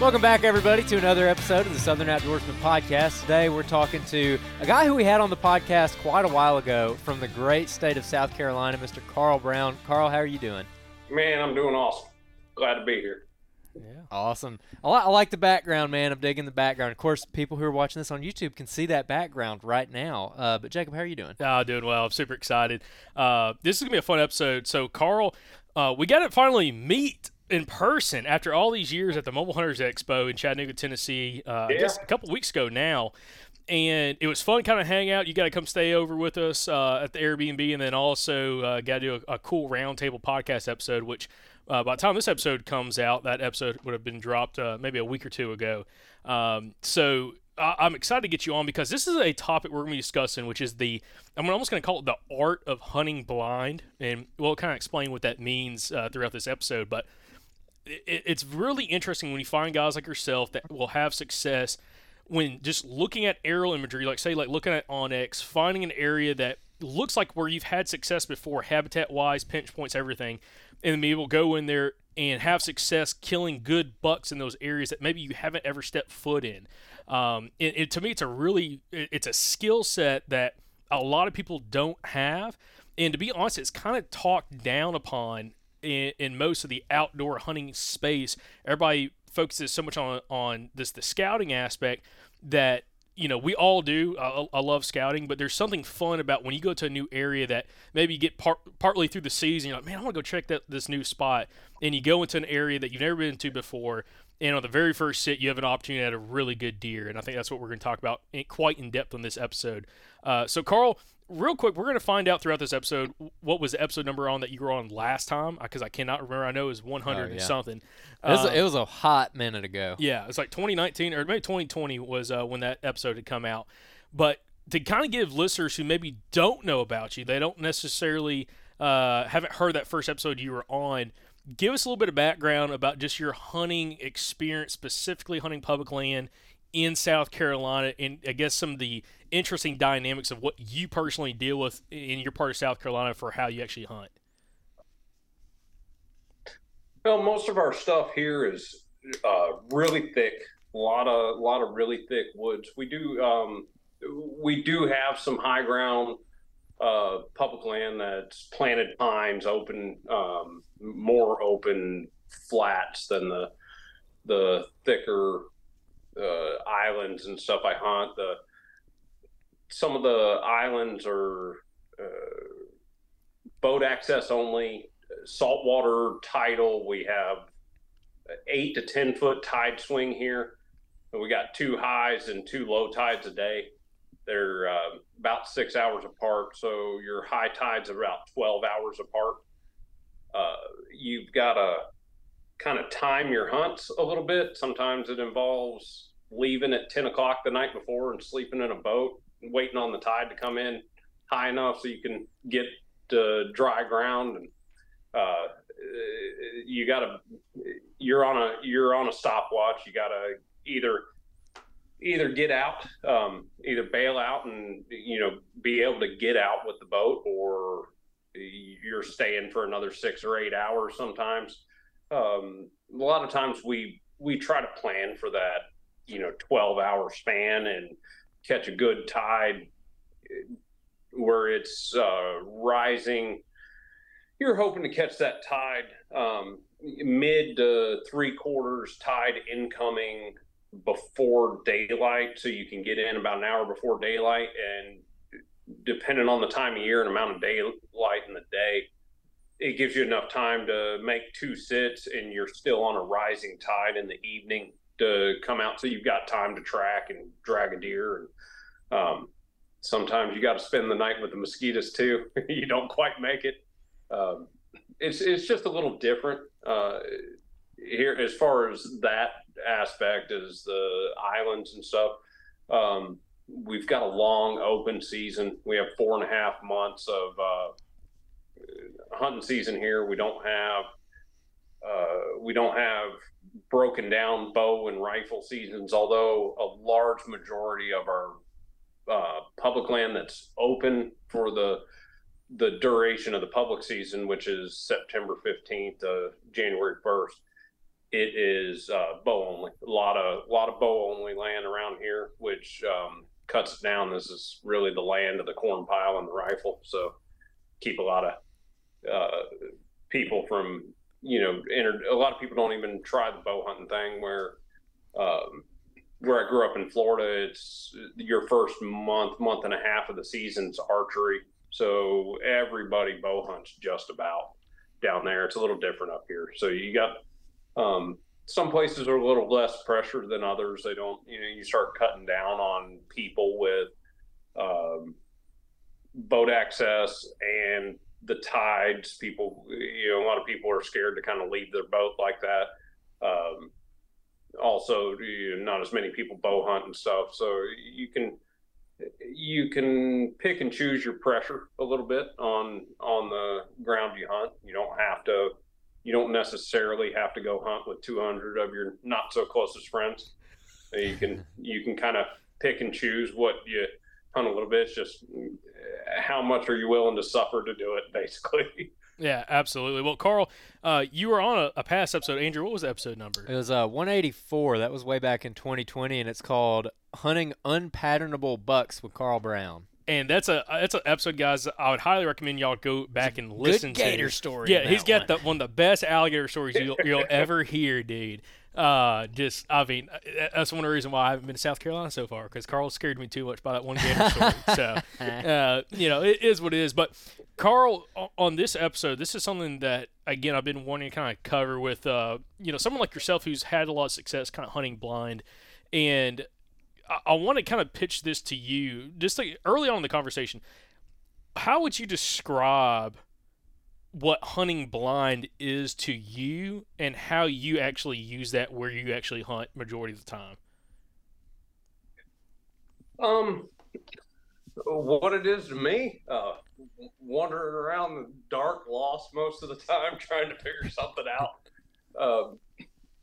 Welcome back, everybody, to another episode of the Southern Outdoorsman Podcast. Today, we're talking to a guy who we had on the podcast quite a while ago from the great state of South Carolina, Mr. Carl Brown. Carl, how are you doing? Man, I'm doing awesome. Glad to be here. Yeah. Awesome. I, li- I like the background, man. I'm digging the background. Of course, people who are watching this on YouTube can see that background right now. Uh, but, Jacob, how are you doing? Ah, doing well. I'm super excited. Uh, this is gonna be a fun episode. So, Carl, uh, we got to finally meet in person after all these years at the Mobile Hunters Expo in Chattanooga, Tennessee. Uh, I guess a couple weeks ago now. And it was fun, kind of hang out. You got to come stay over with us uh, at the Airbnb, and then also uh, got to do a, a cool roundtable podcast episode. Which, uh, by the time this episode comes out, that episode would have been dropped uh, maybe a week or two ago. Um, so I- I'm excited to get you on because this is a topic we're going to be discussing, which is the I'm almost going to call it the art of hunting blind, and we'll kind of explain what that means uh, throughout this episode. But it, it's really interesting when you find guys like yourself that will have success when just looking at aerial imagery, like say, like looking at onX, finding an area that looks like where you've had success before, habitat wise, pinch points, everything, and then be able to go in there and have success killing good bucks in those areas that maybe you haven't ever stepped foot in. Um, it, it, to me, it's a really, it- it's a skill set that a lot of people don't have. And to be honest, it's kind of talked down upon in, in most of the outdoor hunting space. Everybody focuses so much on on this the scouting aspect that you know we all do. I, I love scouting, but there's something fun about when you go to a new area that maybe you get part, partly through the season. You're like, man, I want to go check that this new spot, and you go into an area that you've never been to before. And on the very first sit, you have an opportunity at a really good deer, and I think that's what we're going to talk about in, quite in depth on this episode. Uh, so, Carl, real quick, we're going to find out throughout this episode what was the episode number on that you were on last time because I cannot remember. I know it was 100 Oh, and yeah. something. It was, Uh, it was a hot minute ago. yeah, it's like 2019 or maybe 2020 was uh, when that episode had come out. But to kind of give listeners who maybe don't know about you, they don't necessarily uh, haven't heard that first episode you were on. give us a little bit of background about just your hunting experience, specifically hunting public land in South Carolina, and I guess some of the interesting dynamics of what you personally deal with in your part of South Carolina for how you actually hunt. Well, most of our stuff here is uh, really thick. A lot of a lot of really thick woods. We do um, we do have some high ground uh, public land that's planted pines, open, um, more open flats than the the thicker uh, islands and stuff I hunt. The some of the islands are uh, boat access only, saltwater tidal. We have eight to ten foot tide swing here. We got two highs and two low tides a day. They're uh, about six hours apart. So your high tides are about 12 hours apart. Uh, you've got to kind of time your hunts a little bit. Sometimes it involves leaving at 10 o'clock the night before and sleeping in a boat, waiting on the tide to come in high enough so you can get to dry ground. And uh, you got to, you're on a, you're on a stopwatch. You got to either either get out, um, either bail out and you know be able to get out with the boat, or you're staying for another six or eight hours. Sometimes, um, a lot of times we we try to plan for that, you know, twelve hour span and catch a good tide where it's uh, rising. You're hoping to catch that tide um, mid to three quarters tide incoming before daylight so you can get in about an hour before daylight and depending on the time of year and amount of daylight in the day it gives you enough time to make two sits and you're still on a rising tide in the evening to come out so you've got time to track and drag a deer and um, sometimes you got to spend the night with the mosquitoes too you don't quite make it um, it's it's just a little different uh, here as far as that aspect is the islands and stuff. Um, we've got a long open season. We have four and a half months of uh, hunting season here. We don't have uh, we don't have broken down bow and rifle seasons, although a large majority of our uh, public land that's open for the the duration of the public season, which is September 15th to January 1st, it is uh, bow only. A lot of a lot of bow only land around here, which um, cuts down. This is really the land of the corn pile and the rifle. So keep a lot of uh, people from you know enter, a lot of people don't even try the bow hunting thing where um, where I grew up in Florida, it's your first month, month and a half of the season's archery. So everybody bow hunts just about down there. It's a little different up here. So you got um, some places are a little less pressure than others. They don't, you know, you start cutting down on people with um, boat access and the tides. People, you know, a lot of people are scared to kind of leave their boat like that. Um, also, you know, not as many people bow hunt and stuff, so you can you can pick and choose your pressure a little bit on on the ground you hunt. You don't have to you don't necessarily have to go hunt with 200 of your not so closest friends. You can you can kind of pick and choose what you hunt a little bit. It's just how much are you willing to suffer to do it, basically. Yeah, absolutely. Well, Carl, uh, you were on a, a, past episode. Andrew, what was the episode number? It was uh, 184. That was way back in 2020, and it's called "Hunting Unpatternable Bucks" with Carl Brown and that's a that's an episode, guys. I would highly recommend y'all go back and listen good gator to. story. Yeah, he's got one. the one of the best alligator stories you'll, you'll ever hear, dude. Uh, just I mean, that's one of the reasons why I haven't been to South Carolina so far because Carl scared me too much by that one gator story. so, uh, you know, it is what it is. But Carl, on this episode, this is something that again I've been wanting to kind of cover with, uh, you know, someone like yourself who's had a lot of success, kind of hunting blind, and I, I want to kind of pitch this to you just like early on in the conversation. How would you describe what hunting blind is to you and how you actually use that where you actually hunt majority of the time? Um, what it is to me, uh, wandering around the dark, lost most of the time, trying to figure something out. Um,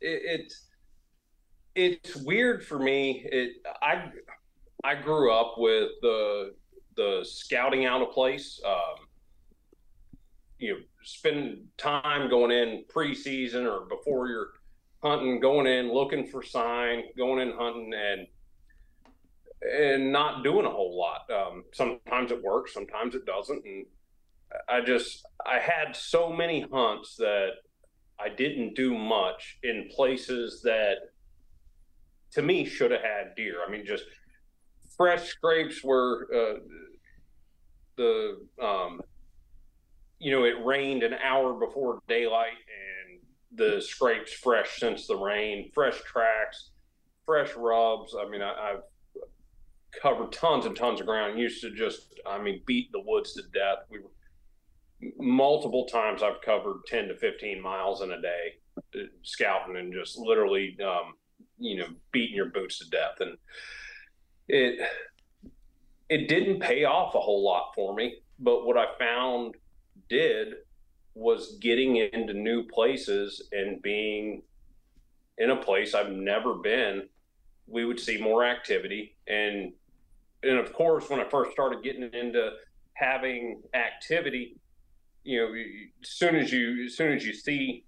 it, it's it's weird for me. It I I grew up with the the scouting out of place. Um, you know, spend time going in preseason or before you're hunting, going in looking for sign, going in hunting, and and not doing a whole lot. Um, sometimes it works, sometimes it doesn't, and I just I had so many hunts that I didn't do much in places that to me should have had deer. I mean, just fresh scrapes were uh, the um, you know it rained an hour before daylight and the scrapes fresh since the rain, fresh tracks, fresh rubs. I mean, I, have covered tons and tons of ground. Used to just, I mean, beat the woods to death. We were multiple times. I've covered ten to fifteen miles in a day, uh, scouting and just literally, um, you know, beating your boots to death. And it it didn't pay off a whole lot for me. But what I found did was getting into new places and being in a place I've never been. We would see more activity and and of course, when I first started getting into having activity, you know, as soon as you as soon as you see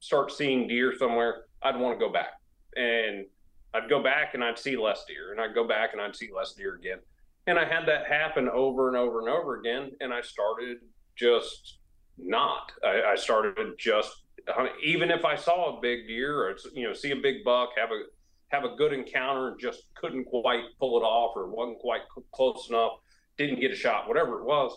start seeing deer somewhere, I'd want to go back, and I'd go back and I'd see less deer, and I'd go back and I'd see less deer again, and I had that happen over and over and over again, and I started just not. I, I started just even if I saw a big deer or you know see a big buck, have a have a good encounter and just couldn't quite pull it off or wasn't quite close enough, didn't get a shot, whatever it was,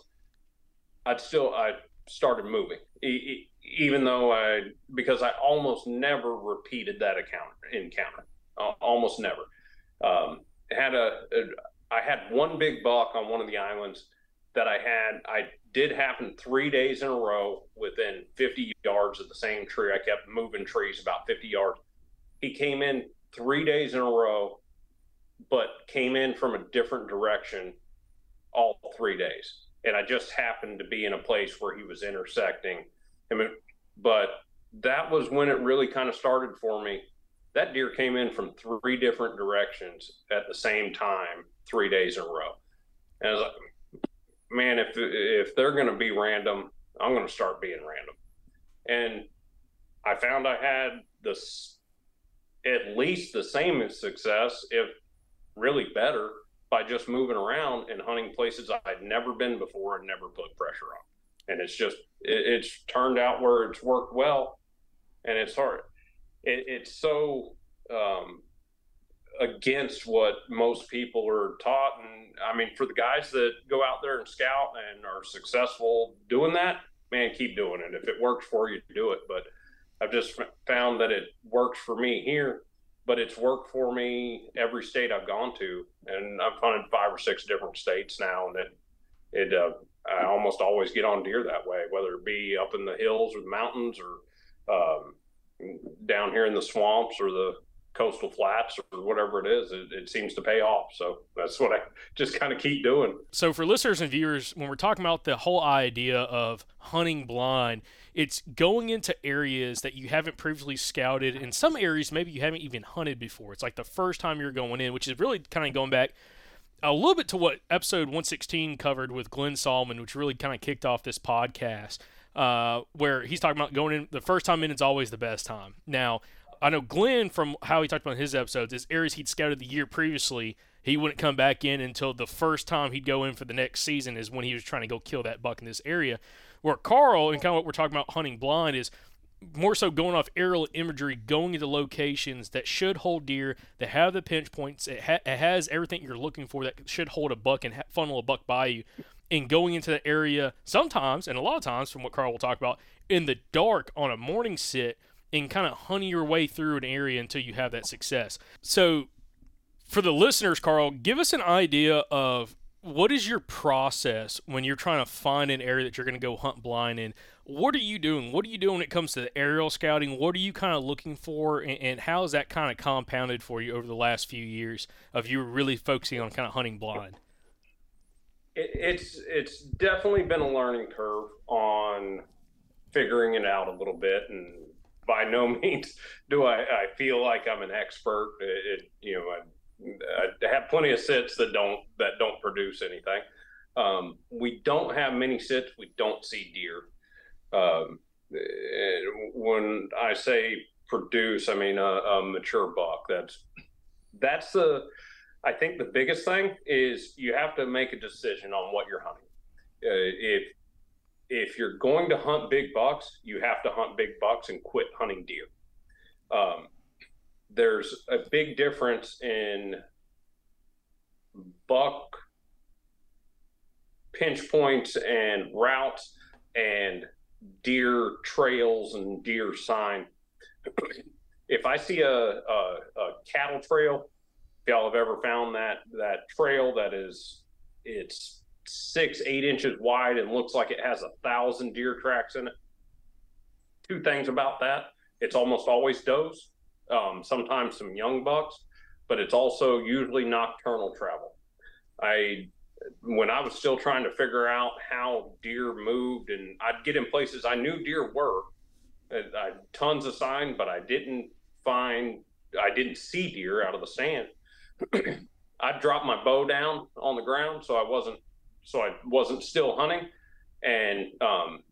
I'd still I started moving, even though I because I almost never repeated that encounter. Encounter, almost never. Um, had a, a I had one big buck on one of the islands that I had. I did happen three days in a row within 50 yards of the same tree. I kept moving trees about 50 yards. He came in three days in a row, but came in from a different direction all three days. And I just happened to be in a place where he was intersecting. I mean, but that was when it really kind of started for me. That deer came in from three different directions at the same time, three days in a row. And I was like, man, if if they're going to be random, I'm going to start being random. And I found I had this at least the same success, if really better, by just moving around and hunting places I'd never been before and never put pressure on. And it's just, it, it's turned out where it's worked well. And it's hard. It, it's so um, against what most people are taught. And I mean, for the guys that go out there and scout and are successful doing that, man, keep doing it. If it works for you, do it. But I've just found that it works for me here, but it's worked for me every state I've gone to, and I've hunted five or six different states now, and it it uh, I almost always get on deer that way, whether it be up in the hills or the mountains or um, down here in the swamps or the coastal flats or whatever it is, it, it, seems to pay off. So that's what I just kind of keep doing. So for listeners and viewers, when we're talking about the whole idea of hunting blind, it's going into areas that you haven't previously scouted. In some areas, maybe you haven't even hunted before. It's like the first time you're going in, which is really kind of going back a little bit to what episode 116 covered with Glenn Solomon, which really kind of kicked off this podcast. Uh, where he's talking about going in the first time in is always the best time. Now, I know Glenn from how he talked about his episodes is areas he'd scouted the year previously. He wouldn't come back in until the first time he'd go in for the next season is when he was trying to go kill that buck in this area. Where Carl and kind of what we're talking about hunting blind is more so going off aerial imagery, going into locations that should hold deer, that have the pinch points, it, ha- it has everything you're looking for that should hold a buck and ha- funnel a buck by you, and going into the area sometimes, and a lot of times, from what Carl will talk about, in the dark on a morning sit and kind of honey your way through an area until you have that success. So, for the listeners, Carl, give us an idea of what is your process when you're trying to find an area that you're going to go hunt blind in? What are you doing? What are you doing when it comes to the aerial scouting? What are you kind of looking for, and, and how is that kind of compounded for you over the last few years of you really focusing on kind of hunting blind? it, it's it's definitely been a learning curve on figuring it out a little bit, and by no means do I, I feel like I'm an expert. It, it, you know, I, I have plenty of sits that don't that don't produce anything. Um, we don't have many sits. We don't see deer. Um, when I say produce, I mean a, a mature buck. That's that's the I think the biggest thing is you have to make a decision on what you're hunting. Uh, if if you're going to hunt big bucks, you have to hunt big bucks and quit hunting deer. Um, there's a big difference in buck pinch points and routes and deer trails and deer sign. if I see a, a, a cattle trail if y'all have ever found that that trail that is it's six eight inches wide and looks like it has a thousand deer tracks in it. Two things about that. It's almost always does um, sometimes some young bucks but it's also usually nocturnal travel. I when i was still trying to figure out how deer moved and i'd get in places i knew deer were I, tons of sign but i didn't find i didn't see deer out of the sand. I dropped my bow down on the ground, so I wasn't so I wasn't still hunting, and um,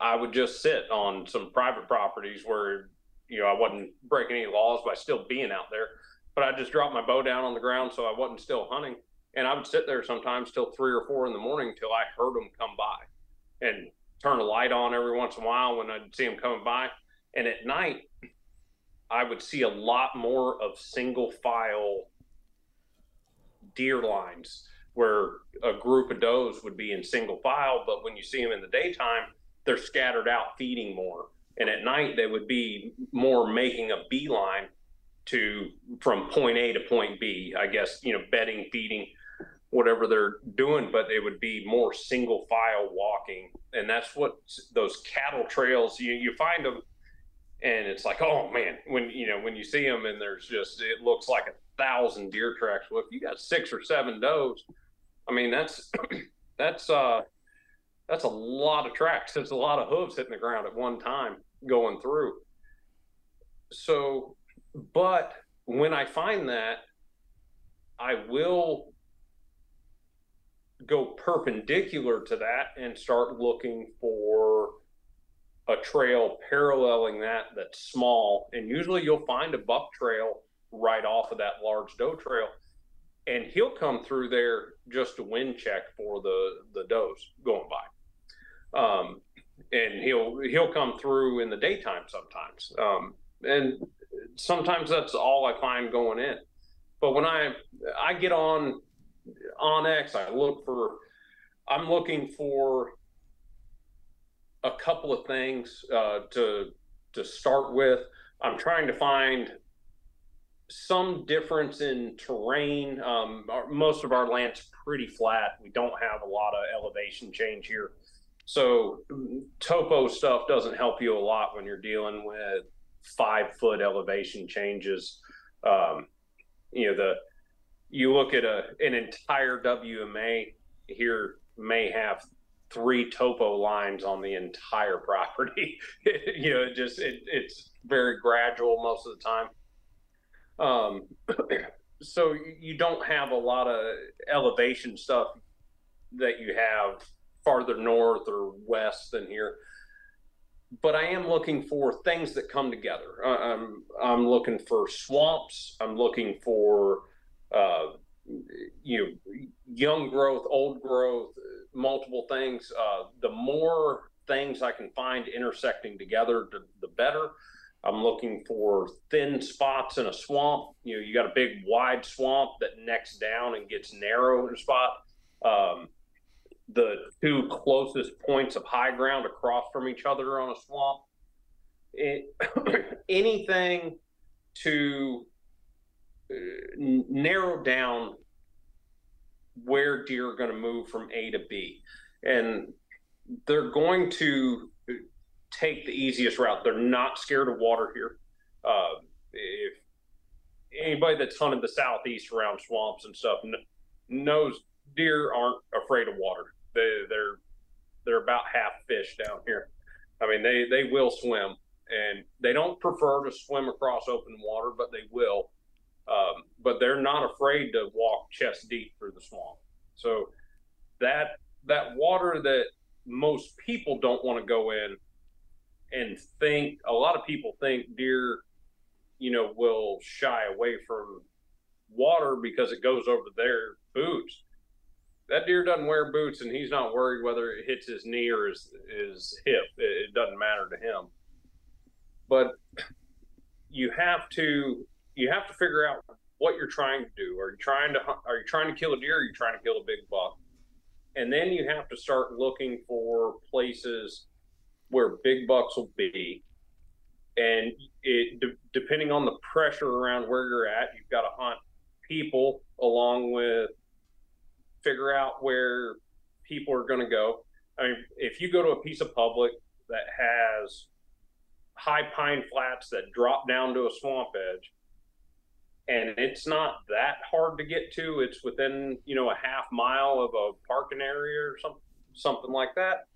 I would just sit on some private properties where you know I wasn't breaking any laws by still being out there, but I just dropped my bow down on the ground so I wasn't still hunting, and I would sit there sometimes till three or four in the morning till I heard them come by, and turn a light on every once in a while when I'd see them coming by, and at night I would see a lot more of single file deer lines where a group of does would be in single file, but when you see them in the daytime, they're scattered out feeding more. And at night, they would be more making a beeline to from point A to point B. I guess you know, bedding, feeding, whatever they're doing, but it would be more single file walking, and that's what those cattle trails you you find them, and it's like, oh man, when you know when you see them, and there's just it looks like a thousand deer tracks. Well, if you got six or seven does, I mean that's that's uh that's a lot of tracks. That's a lot of hooves hitting the ground at one time going through. So, but when I find that, I will go perpendicular to that and start looking for a trail paralleling that that's small. And usually you'll find a buck trail right off of that large doe trail and he'll come through there just a wind check for the the does going by. Um, and he'll he'll come through in the daytime sometimes. Um, and sometimes that's all i find going in. But when i i get on onX i look for i'm looking for a couple of things uh, to to start with. I'm trying to find some difference in terrain. Um, our, most of our land's pretty flat. We don't have a lot of elevation change here. So topo stuff doesn't help you a lot when you're dealing with five foot elevation changes. Um, you know, the you look at a an entire WMA here may have three topo lines on the entire property. you know, it just it, it's very gradual most of the time. Um, so you don't have a lot of elevation stuff that you have farther north or west than here. But I am looking for things that come together. I'm I'm looking for swamps. I'm looking for uh, you know young growth, old growth, multiple things. Uh, the more things I can find intersecting together, the, the better. I'm looking for thin spots in a swamp. You know, you got a big wide swamp that necks down and gets narrow in a spot. Um, the two closest points of high ground across from each other on a swamp. It, anything to uh, narrow down where deer are going to move from A to B. And they're going to take the easiest route. They're not scared of water here. Uh, if anybody that's hunted the southeast around swamps and stuff knows deer aren't afraid of water. They they're they're about half fish down here. I mean, they they will swim, and they don't prefer to swim across open water, but they will. Um, but they're not afraid to walk chest deep through the swamp. So that that water that most people don't want to go in and think a lot of people think deer you know will shy away from water because it goes over their boots. That deer doesn't wear boots and he's not worried whether it hits his knee or his, his hip. It, it doesn't matter to him. But you have to you have to figure out what you're trying to do. Are you trying to are you trying to kill a deer or are you trying to kill a big buck? And then you have to start looking for places where big bucks will be. And it de- depending on the pressure around where you're at you've got to hunt people along with figure out where people are going to go. I mean if you go to a piece of public that has high pine flats that drop down to a swamp edge and it's not that hard to get to it's within you know a half mile of a parking area or something something like that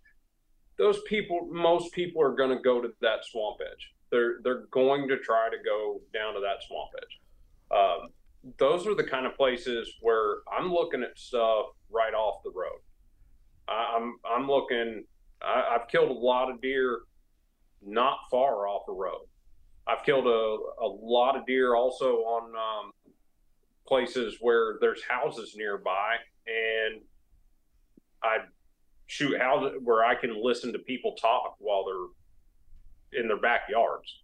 those people most people are going to go to that swamp edge. They're they're going to try to go down to that swamp edge. Um, those are the kind of places where i'm looking at stuff right off the road. I, i'm i'm looking I, i've killed a lot of deer not far off a road. I've killed a, a lot of deer also on um, places where there's houses nearby, and I shoot how where I can listen to people talk while they're in their backyards.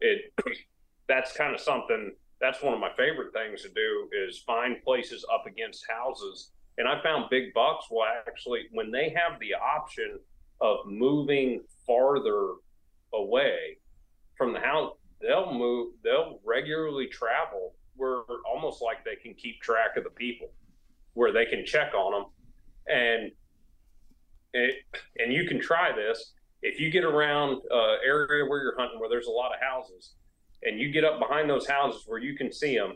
It that's kind of something. That's one of my favorite things to do is find places up against houses. And I found big bucks will actually when they have the option of moving farther away from the house, they'll move, they'll regularly travel where almost like they can keep track of the people, where they can check on them. And and you can try this if you get around uh, area where you're hunting where there's a lot of houses and you get up behind those houses where you can see them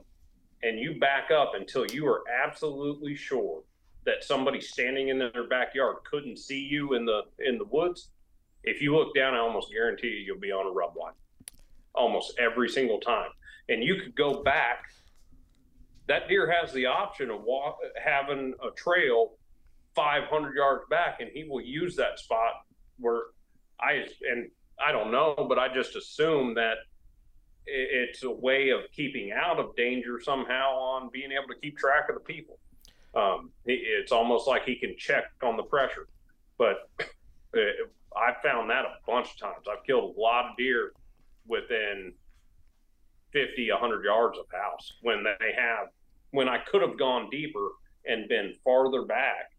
and you back up until you are absolutely sure that somebody standing in their backyard couldn't see you in the in the woods if you look down i almost guarantee you you'll be on a rub line almost every single time. And you could go back. That deer has the option of walk, having a trail 500 yards back, and he will use that spot where I and I don't know, but I just assume that it's a way of keeping out of danger somehow on being able to keep track of the people. Um, it's almost like he can check on the pressure. But I've found that a bunch of times. I've killed a lot of deer within 50, 100 yards of house when they have, when I could have gone deeper and been farther back,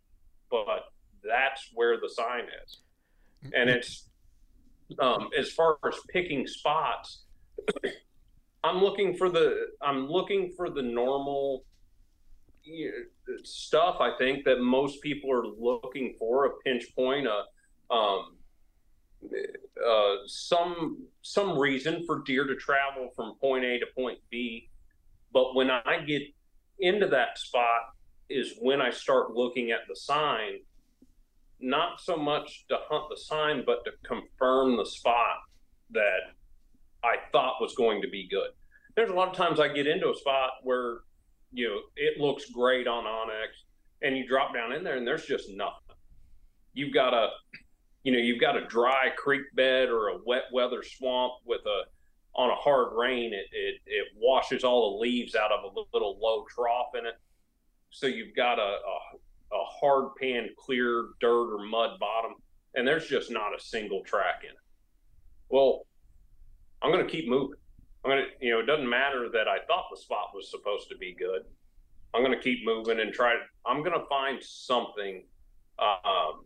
but that's where the sign is. And it's, um, as far as picking spots, I'm looking for the, I'm looking for the normal stuff I think that most people are looking for a pinch point, a, um, uh, some some reason for deer to travel from point A to point B. But when I get into that spot is when I start looking at the sign, not so much to hunt the sign, but to confirm the spot that I thought was going to be good. There's a lot of times I get into a spot where, you know, it looks great on onX and you drop down in there and there's just nothing. You've got a you know, you've got a dry creek bed or a wet weather swamp with a on a hard rain, it, it, it washes all the leaves out of a little low trough in it. So you've got a, a, a hard pan, clear dirt or mud bottom, and there's just not a single track in it. Well, I'm going to keep moving. I'm going to, you know, it doesn't matter that I thought the spot was supposed to be good. I'm going to keep moving and try. I'm going to find something um,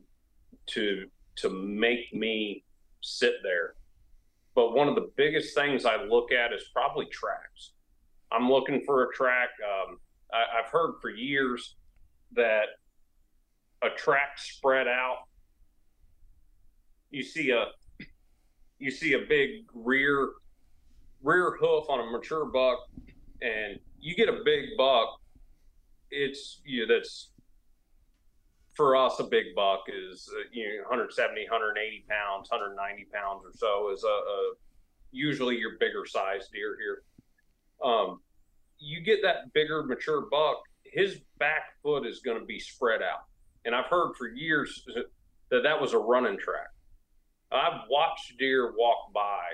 to to make me sit there. But one of the biggest things I look at is probably tracks. I'm looking for a track. Um, I, I've heard for years that a track spread out. You see a you see a big rear rear hoof on a mature buck, and you get a big buck. It's you know, that's for us, a big buck is uh, you know 170, 180 pounds, 190 pounds or so is a, a usually your bigger size deer here. Um, you get that bigger mature buck, his back foot is going to be spread out, and I've heard for years that that was a running track. I've watched deer walk by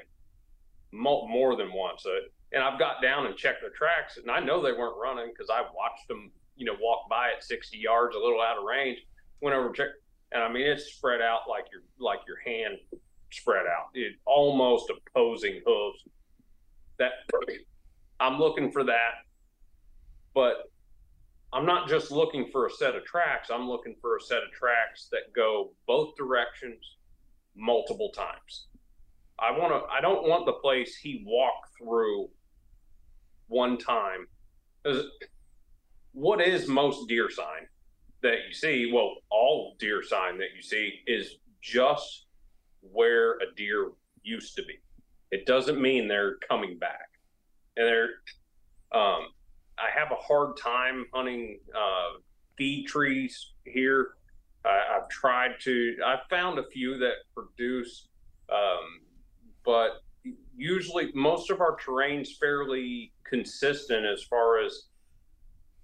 more than once, uh, and I've got down and checked the tracks, and I know they weren't running because I watched them, you know, walk by at 60 yards, a little out of range went over check, and I mean it's spread out like your like your hand spread out. It almost opposing hooves. That I'm looking for that, but I'm not just looking for a set of tracks. I'm looking for a set of tracks that go both directions multiple times. I want to. I don't want the place he walked through one time. What is most deer sign? that you see, well, all deer sign that you see is just where a deer used to be. It doesn't mean they're coming back. And they're, um, I have a hard time hunting uh, feed trees here. I, have tried to, I've found a few that produce, um, but usually most of our terrain's fairly consistent as far as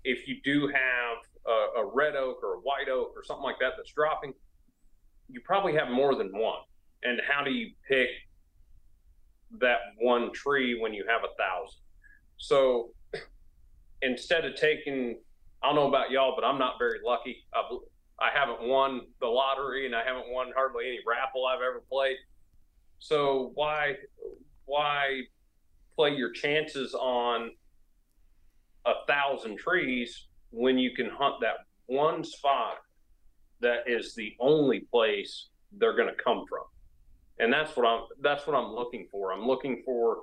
if you do have a, a red oak or a white oak or something like that that's dropping, you probably have more than one. And how do you pick that one tree when you have a thousand? So instead of taking, I don't know about y'all, but I'm not very lucky. I've, I haven't won the lottery and I haven't won hardly any raffle I've ever played. So why why play your chances on a thousand trees when you can hunt that one spot that is the only place they're going to come from and that's what i'm that's what i'm looking for i'm looking for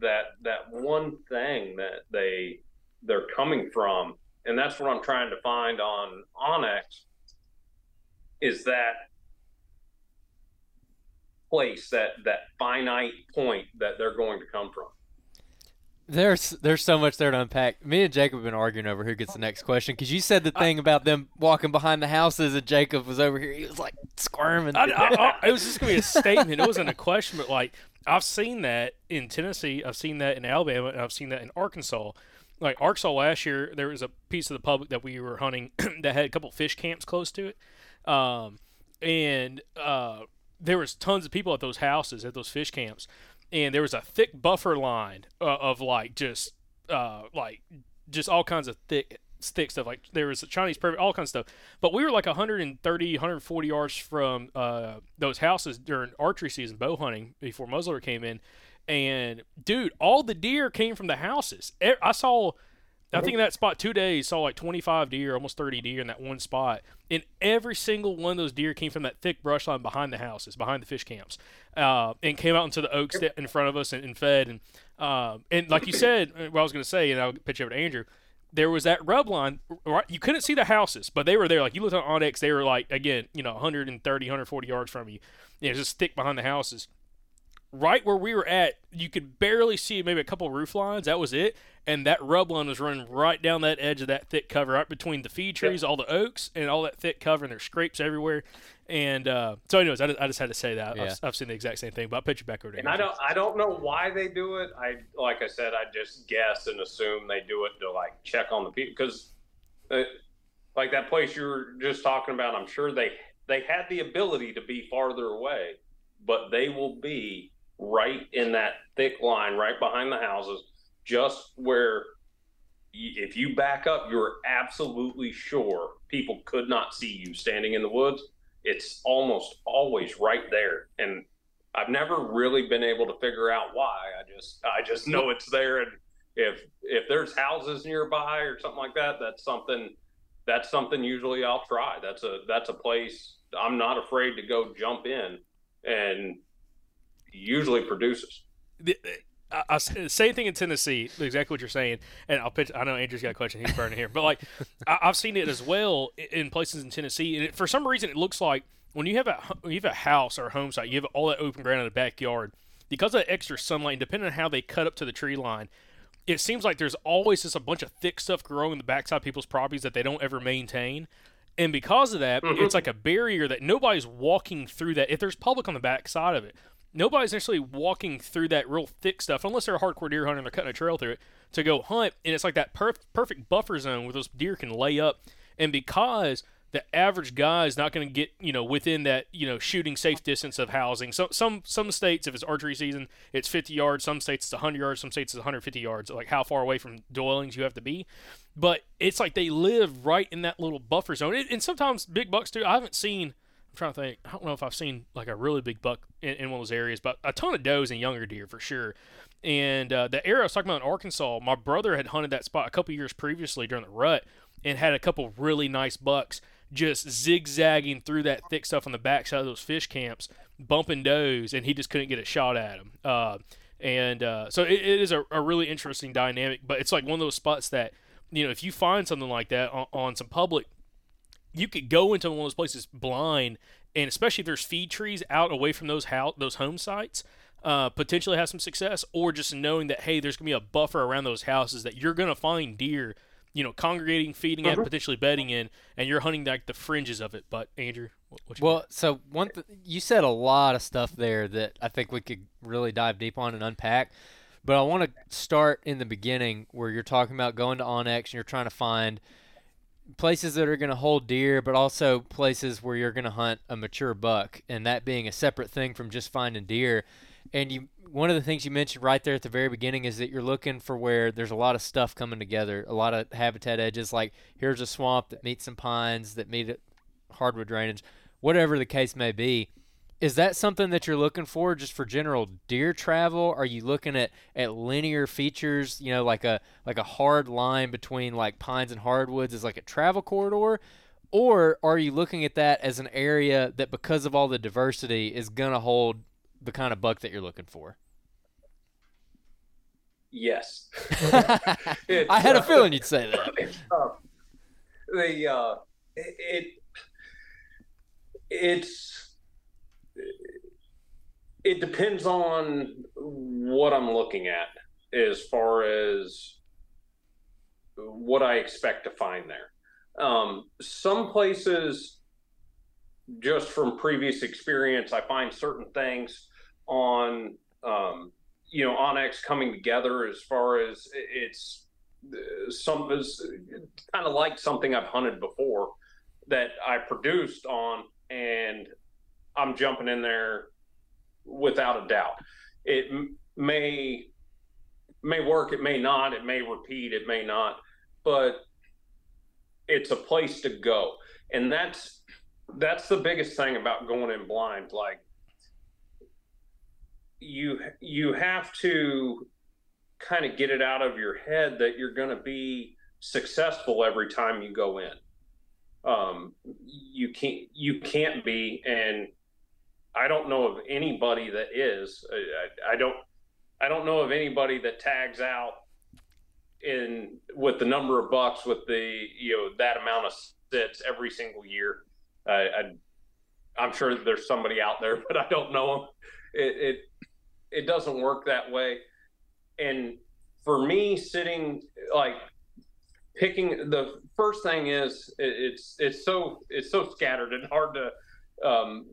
that that one thing that they they're coming from and that's what i'm trying to find on onX is that place that that finite point that they're going to come from there's there's so much there to unpack. Me and Jacob have been arguing over who gets the next question because you said the thing I, about them walking behind the houses, and Jacob was over here. He was like squirming. I, I, it was just gonna be a statement. It wasn't a question, but like I've seen that in Tennessee, I've seen that in Alabama, and I've seen that in Arkansas. Like Arkansas last year, there was a piece of the public that we were hunting that had a couple fish camps close to it, um, and uh, there was tons of people at those houses at those fish camps and there was a thick buffer line uh, of like just uh, like just all kinds of thick thick stuff like there was chinese privet all kinds of stuff but we were like 130 140 yards from uh, those houses during archery season bow hunting before muzzleloader came in and dude all the deer came from the houses i saw I think in that spot two days saw like 25 deer, almost 30 deer in that one spot. And every single one of those deer came from that thick brush line behind the houses, behind the fish camps, uh, and came out into the oaks in front of us and, and fed. And uh, and like you said, uh, what I was going to say, and I'll pitch over to Andrew. There was that rub line. Right, you couldn't see the houses, but they were there. Like you looked on onX, they were like again, you know, 130, 140 yards from you. You know, just thick behind the houses right where we were at, you could barely see maybe a couple roof lines. That was it. And that rub line was running right down that edge of that thick cover, right between the feed trees, yep. all the oaks, and all that thick cover, and there's scrapes everywhere. And uh, so, anyways, I just, I just had to say that. Yeah. I've, I've, seen the exact same thing, but I'll pitch you back over to. And I don't, I don't know why they do it. I, like I said, I just guess and assume they do it to like check on the people because, uh, like that place you were just talking about, I'm sure they they had the ability to be farther away, but they will be right in that thick line right behind the houses, just where if you back up, you're absolutely sure people could not see you standing in the woods. It's almost always right there. And I've never really been able to figure out why. I just I just know it's there and if if there's houses nearby or something like that, that's something that's something usually I'll try. That's a that's a place I'm not afraid to go jump in and usually produces. I, I, same thing in Tennessee, exactly what you're saying. And I'll pitch. I know Andrew's got a question. He's burning here, but like I, have seen it as well in places in Tennessee. And it, for some reason, it looks like when you have a when you have a house or a home site, you have all that open ground in the backyard. Because of that extra sunlight, depending on how they cut up to the tree line, it seems like there's always just a bunch of thick stuff growing in the backside of people's properties that they don't ever maintain And because of that, mm-hmm. it's like a barrier that nobody's walking through that. If there's public on the back side of it, nobody's necessarily walking through that real thick stuff unless they're a hardcore deer hunter and they're cutting a trail through it to go hunt. And it's like that perf- perfect buffer zone where those deer can lay up. And because the average guy is not going to get you know within that you know shooting safe distance of housing. So some some states, if it's archery season, it's 50 yards. Some states it's 100 yards. Some states it's 150 yards. Like how far away from dwellings you have to be. But it's like they live right in that little buffer zone. And sometimes big bucks too. I haven't seen. Trying to think. I don't know if I've seen like a really big buck in, in one of those areas, but a ton of does and younger deer for sure. And uh, the area I was talking about in Arkansas, my brother had hunted that spot a couple years previously during the rut and had a couple really nice bucks just zigzagging through that thick stuff on the backside of those fish camps, bumping does, and he just couldn't get a shot at them. Uh, and uh, so it, it is a, a, really interesting dynamic, but it's like one of those spots that, you know, if you find something like that on, on some public, you could go into one of those places blind, and especially if there's feed trees out away from those house, those home sites, uh, potentially have some success, or just knowing that hey, there's gonna be a buffer around those houses that you're gonna find deer you know, congregating, feeding, mm-hmm. and potentially bedding in, and you're hunting like the fringes of it. But Andrew, what, well, so one th- you said a lot of stuff there that I think we could really dive deep on and unpack. But I want to start in the beginning where you're talking about going to onX and you're trying to find places that are going to hold deer, but also places where you're going to hunt a mature buck, and that being a separate thing from just finding deer. And you one of the things you mentioned right there at the very beginning is that you're looking for where there's a lot of stuff coming together, a lot of habitat edges. Like here's a swamp that meets some pines that meet hardwood drainage, whatever the case may be. Is that something that you're looking for just for general deer travel? Are you looking at, at linear features, you know, like a like a hard line between like pines and hardwoods is like a travel corridor? Or are you looking at that as an area that because of all the diversity is gonna hold the kind of buck that you're looking for? Yes. I had a feeling you'd say that. Uh, the uh, it it's it depends on what I'm looking at as far as what I expect to find there. Um, some places just from previous experience, I find certain things on um, you know onX coming together as far as it's some is kind of like something I've hunted before that I produced on, and I'm jumping in there without a doubt. It m- may may work, it may not, it may repeat, it may not, but it's a place to go, and that's that's the biggest thing about going in blind. Like you you have to kind of get it out of your head that you're going to be successful every time you go in. Um, you can't you can't be, and I don't know of anybody that is. I, I don't I don't know of anybody that tags out in with the number of bucks with the you know that amount of sits every single year I, I am sure there's somebody out there, but I don't know them. It, it it doesn't work that way. And for me, sitting like picking the first thing is it, it's it's so it's so scattered and hard to um,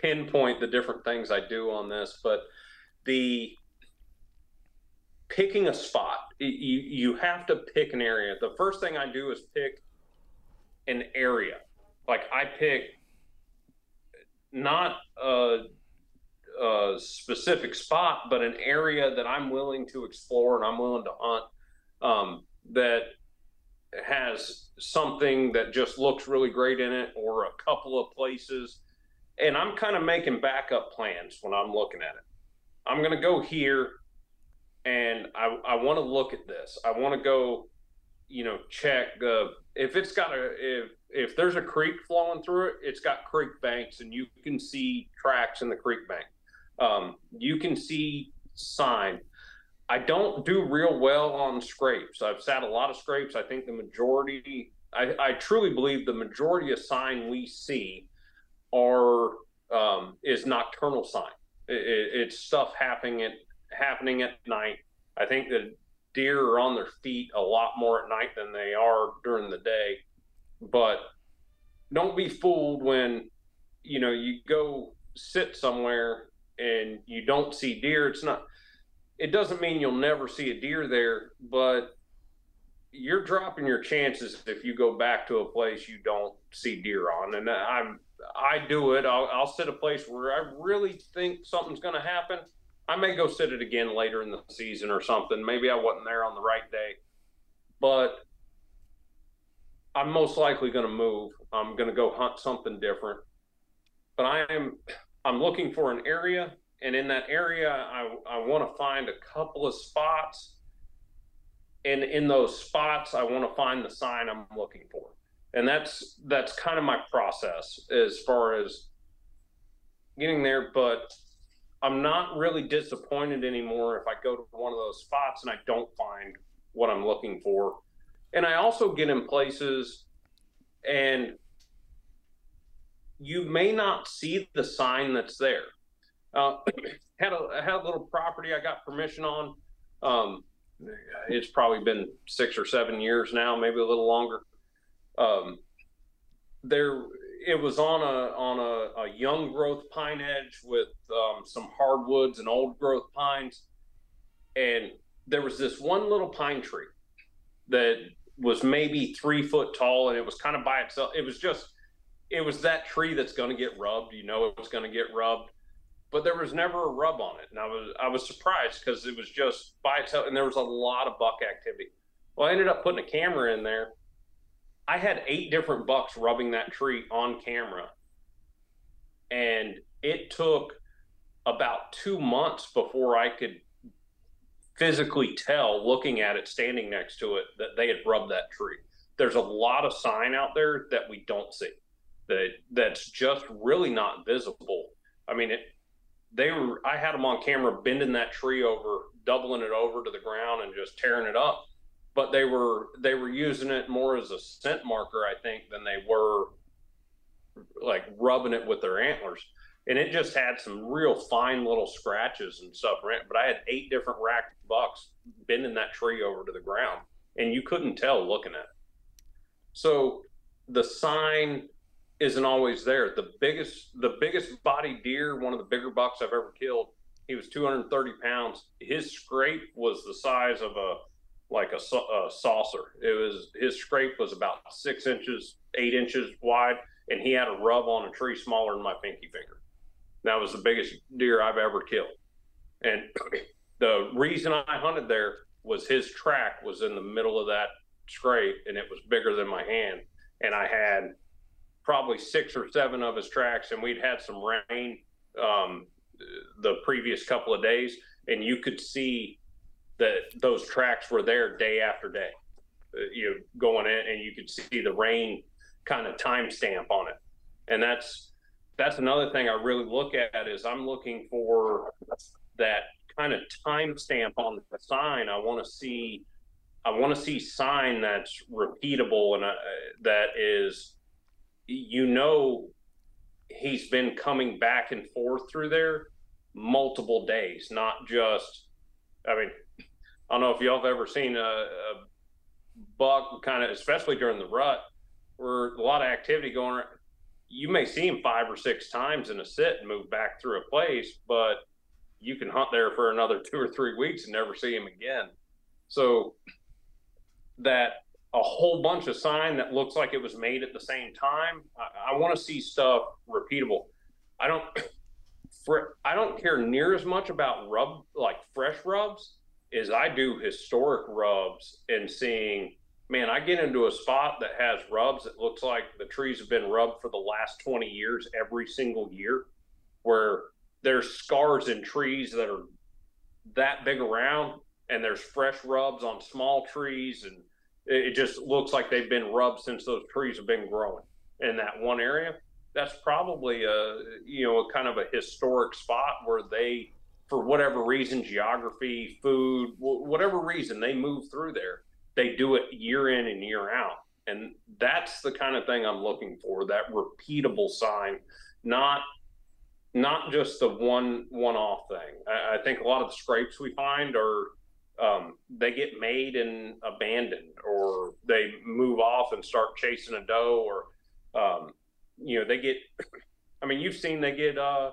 pinpoint the different things I do on this, but the picking a spot you you have to pick an area. The first thing I do is pick an area like I pick not a, a, specific spot, but an area that I'm willing to explore and I'm willing to hunt um, that has something that just looks really great in it or a couple of places. And I'm kind of making backup plans when I'm looking at it. I'm going to go here and I, I want to look at this. I want to go, you know, check the, if it's got a, if if there's a creek flowing through it, it's got creek banks, and you can see tracks in the creek bank. Um, you can see sign. I don't do real well on scrapes. I've sat a lot of scrapes. I think the majority, I, I truly believe the majority of sign we see are um, is nocturnal sign. It, it, it's stuff happening at happening at night. I think the deer are on their feet a lot more at night than they are during the day but don't be fooled when you know you go sit somewhere and you don't see deer. It's not. It doesn't mean you'll never see a deer there, but you're dropping your chances if you go back to a place you don't see deer on. And I'm I do it. I'll, I'll sit a place where I really think something's going to happen. I may go sit it again later in the season or something. Maybe I wasn't there on the right day, but I'm most likely going to move. I'm going to go hunt something different. But I am I'm looking for an area, and in that area, I I want to find a couple of spots. And in those spots, I want to find the sign I'm looking for, and that's that's kind of my process as far as getting there. But I'm not really disappointed anymore if I go to one of those spots and I don't find what I'm looking for and I also get in places and you may not see the sign that's there. Uh, had a had a little property I got permission on. Um, it's probably been six or seven years now, maybe a little longer. Um, there, it was on a on a, a young growth pine edge with um, some hardwoods and old growth pines, and there was this one little pine tree that was maybe three foot tall, and it was kind of by itself. It was just, it was that tree that's going to get rubbed. You know, it was going to get rubbed, but there was never a rub on it, and I was I was surprised because it was just by itself, and there was a lot of buck activity. Well, I ended up putting a camera in there. I had eight different bucks rubbing that tree on camera, and it took about two months before I could physically tell looking at it standing next to it that they had rubbed that tree. There's a lot of sign out there that we don't see that that's just really not visible. I mean it they were i had them on camera bending that tree over doubling it over to the ground and just tearing it up but they were they were using it more as a scent marker i think than they were like rubbing it with their antlers and it just had some real fine little scratches and stuff. But I had eight different racked bucks bending that tree over to the ground, and you couldn't tell looking at it. So the sign isn't always there. The biggest, the biggest body deer, one of the bigger bucks I've ever killed. He was 230 pounds. His scrape was the size of a like a, a saucer. It was his scrape was about six inches, eight inches wide, and he had a rub on a tree smaller than my pinky finger. That was the biggest deer I've ever killed. And the reason I hunted there was his track was in the middle of that scrape and it was bigger than my hand. And I had probably six or seven of his tracks, and we'd had some rain um, the previous couple of days, and you could see that those tracks were there day after day. Uh, you know, going in, and you could see the rain kind of timestamp on it, and that's that's another thing I really look at is I'm looking for that kind of timestamp on the sign. I want to see, I want to see sign that's repeatable and uh, that is, you know, he's been coming back and forth through there multiple days, not just. I mean, I don't know if y'all have ever seen a, a buck kind of, especially during the rut, where a lot of activity going you may see him five or six times in a sit and move back through a place, but you can hunt there for another two or three weeks and never see him again. So that a whole bunch of sign that looks like it was made at the same time. I, I want to see stuff repeatable. I don't. I don't care near as much about rub like fresh rubs as I do historic rubs and seeing man, I get into a spot that has rubs that looks like the trees have been rubbed for the last 20 years every single year, where there's scars in trees that are that big around, and there's fresh rubs on small trees, and it just looks like they've been rubbed since those trees have been growing in that one area. That's probably a you know a kind of a historic spot where they, for whatever reason, geography, food, whatever reason, they move through there they do it year in and year out. And that's the kind of thing I'm looking for, that repeatable sign, not not just the one one off thing. I, I, think a lot of the scrapes we find are um, they get made and abandoned, or they move off and start chasing a doe, or um, you know, they get. I mean, you've seen they get. uh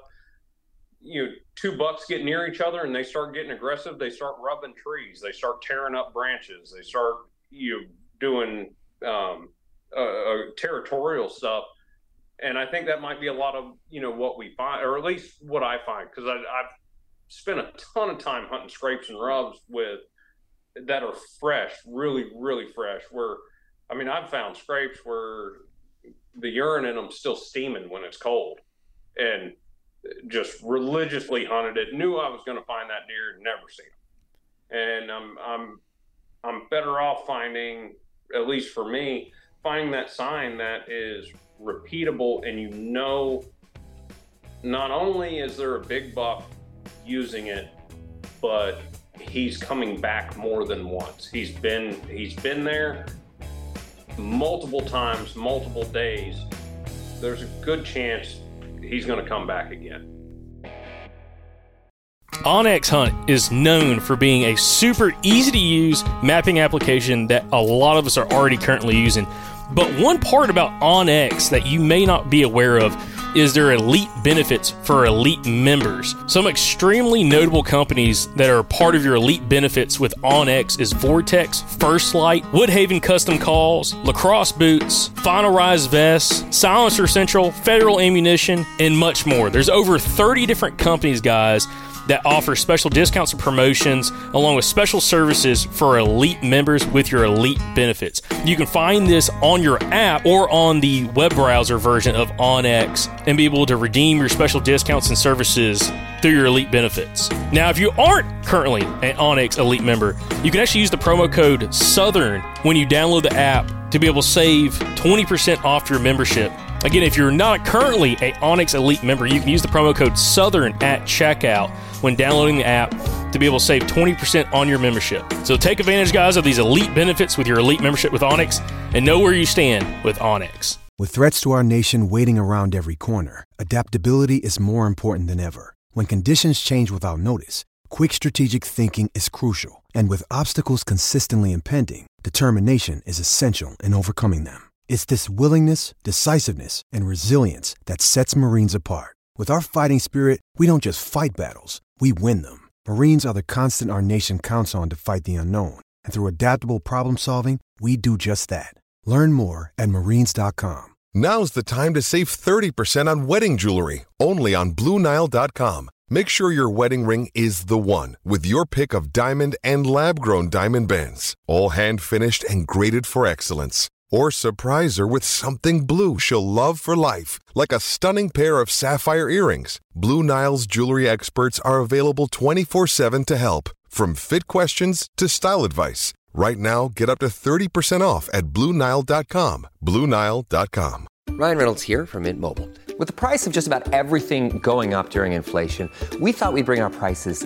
you know, two bucks get near each other and they start getting aggressive. They start rubbing trees. They start tearing up branches. They start you know, doing um, uh, uh, territorial stuff. And I think that might be a lot of you know what we find, or at least what I find, because I've spent a ton of time hunting scrapes and rubs with that are fresh, really, really fresh. Where, I mean, I've found scrapes where the urine in them still steaming when it's cold, and just religiously hunted it. Knew I was going to find that deer, never seen him. and I'm I'm I'm better off finding, at least for me, finding that sign that is repeatable and you know not only is there a big buck using it, but he's coming back more than once. He's been he's been there multiple times, multiple days. There's a good chance he's going to come back again. onX Hunt is known for being a super easy to use mapping application that a lot of us are already currently using. But one part about onX that you may not be aware of is their elite benefits for elite members. Some extremely notable companies that are part of your elite benefits with onX is Vortex, First Lite, Woodhaven Custom Calls, LaCrosse Boots, Final Rise Vests, Silencer Central, Federal Ammunition, and much more. There's over 30 different companies, guys, that offer special discounts and promotions along with special services for elite members with your elite benefits. You can find this on your app or on the web browser version of onX and be able to redeem your special discounts and services through your elite benefits. Now, if you aren't currently an onX elite member, you can actually use the promo code SOUTHERN when you download the app to be able to save 20% off your membership. Again, if you're not currently a onX Elite member, you can use the promo code SOUTHERN at checkout when downloading the app to be able to save 20% on your membership. So take advantage, guys, of these elite benefits with your elite membership with onX and know where you stand with onX. With threats to our nation waiting around every corner, adaptability is more important than ever. When conditions change without notice, quick strategic thinking is crucial. And with obstacles consistently impending, determination is essential in overcoming them. It's this willingness, decisiveness, and resilience that sets Marines apart. With our fighting spirit, we don't just fight battles, we win them. Marines are the constant our nation counts on to fight the unknown. And through adaptable problem solving, we do just that. Learn more at marines.com. Now's the time to save 30% on wedding jewelry, only on BlueNile.com. Make sure your wedding ring is the one with your pick of diamond and lab grown diamond bands, all hand finished and graded for excellence. Or surprise her with something blue she'll love for life, like a stunning pair of sapphire earrings. Blue Nile's jewelry experts are available 24 7 to help, from fit questions to style advice. Right now, get up to 30% off at BlueNile.com. BlueNile.com. Ryan Reynolds here from Mint Mobile. With the price of just about everything going up during inflation, we thought we'd bring our prices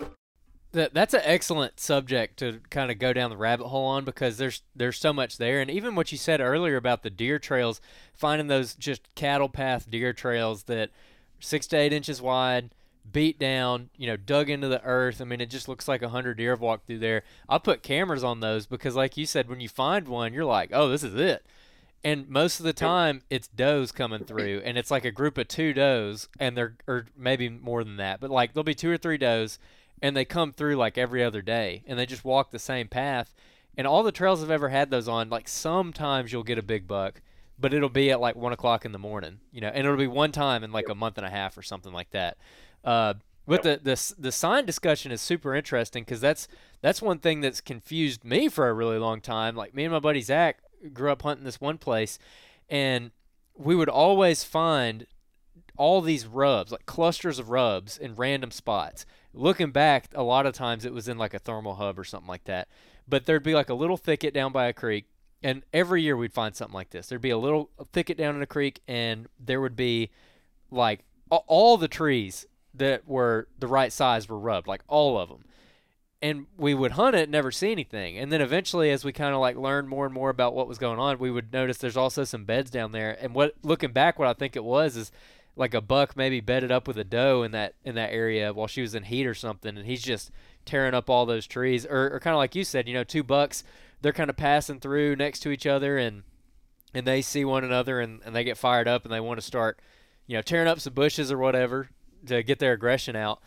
That that's an excellent subject to kind of go down the rabbit hole on because there's there's so much there, and even what you said earlier about the deer trails, finding those just cattle path deer trails that six to eight inches wide, beat down, you know, dug into the earth. I mean, it just looks like a hundred deer have walked through there. I'll put cameras on those because, like you said, when you find one, you're like, oh, this is it. And most of the time, it's does coming through, and it's like a group of two does, and they're or maybe more than that, but like there'll be two or three does and they come through like every other day and they just walk the same path. And all the trails i've ever had those on like sometimes you'll get a big buck but it'll be at like one o'clock in the morning you know and it'll be one time in like a month and a half or something like that. Uh, but the, the the sign discussion is super interesting because that's that's one thing that's confused me for a really long time. Like me and my buddy zach grew up hunting this one place and we would always find all these rubs like clusters of rubs in random spots looking back, a lot of times it was in like a thermal hub or something like that. But there'd be like a little thicket down by a creek, and every year we'd find something like this. There'd be a little thicket down in a creek, and there would be like all the trees that were the right size were rubbed, like all of them. and we would hunt it, never see anything. And then eventually, as we kind of like learned more and more about what was going on, we would notice there's also some beds down there. And what looking back, what I think it was is like a buck maybe bedded up with a doe in that in that area while she was in heat or something, and he's just tearing up all those trees. Or, or kind of like you said, you know, two bucks, they're kind of passing through next to each other, and and they see one another, and, and they get fired up, and they want to start, you know, tearing up some bushes or whatever to get their aggression out.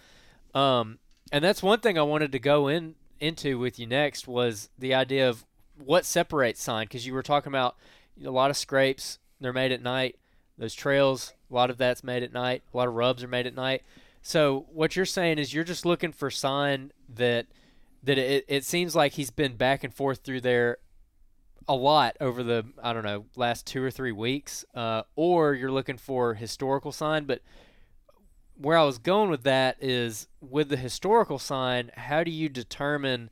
Um, and that's one thing I wanted to go in into with you next was the idea of what separates sign because you were talking about a lot of scrapes they're made at night those trails a lot of that's made at night a lot of rubs are made at night so what you're saying is you're just looking for sign that that it, it seems like he's been back and forth through there a lot over the I don't know last two or three weeks, uh, or you're looking for historical sign. But where I was going with that is with the historical sign, how do you determine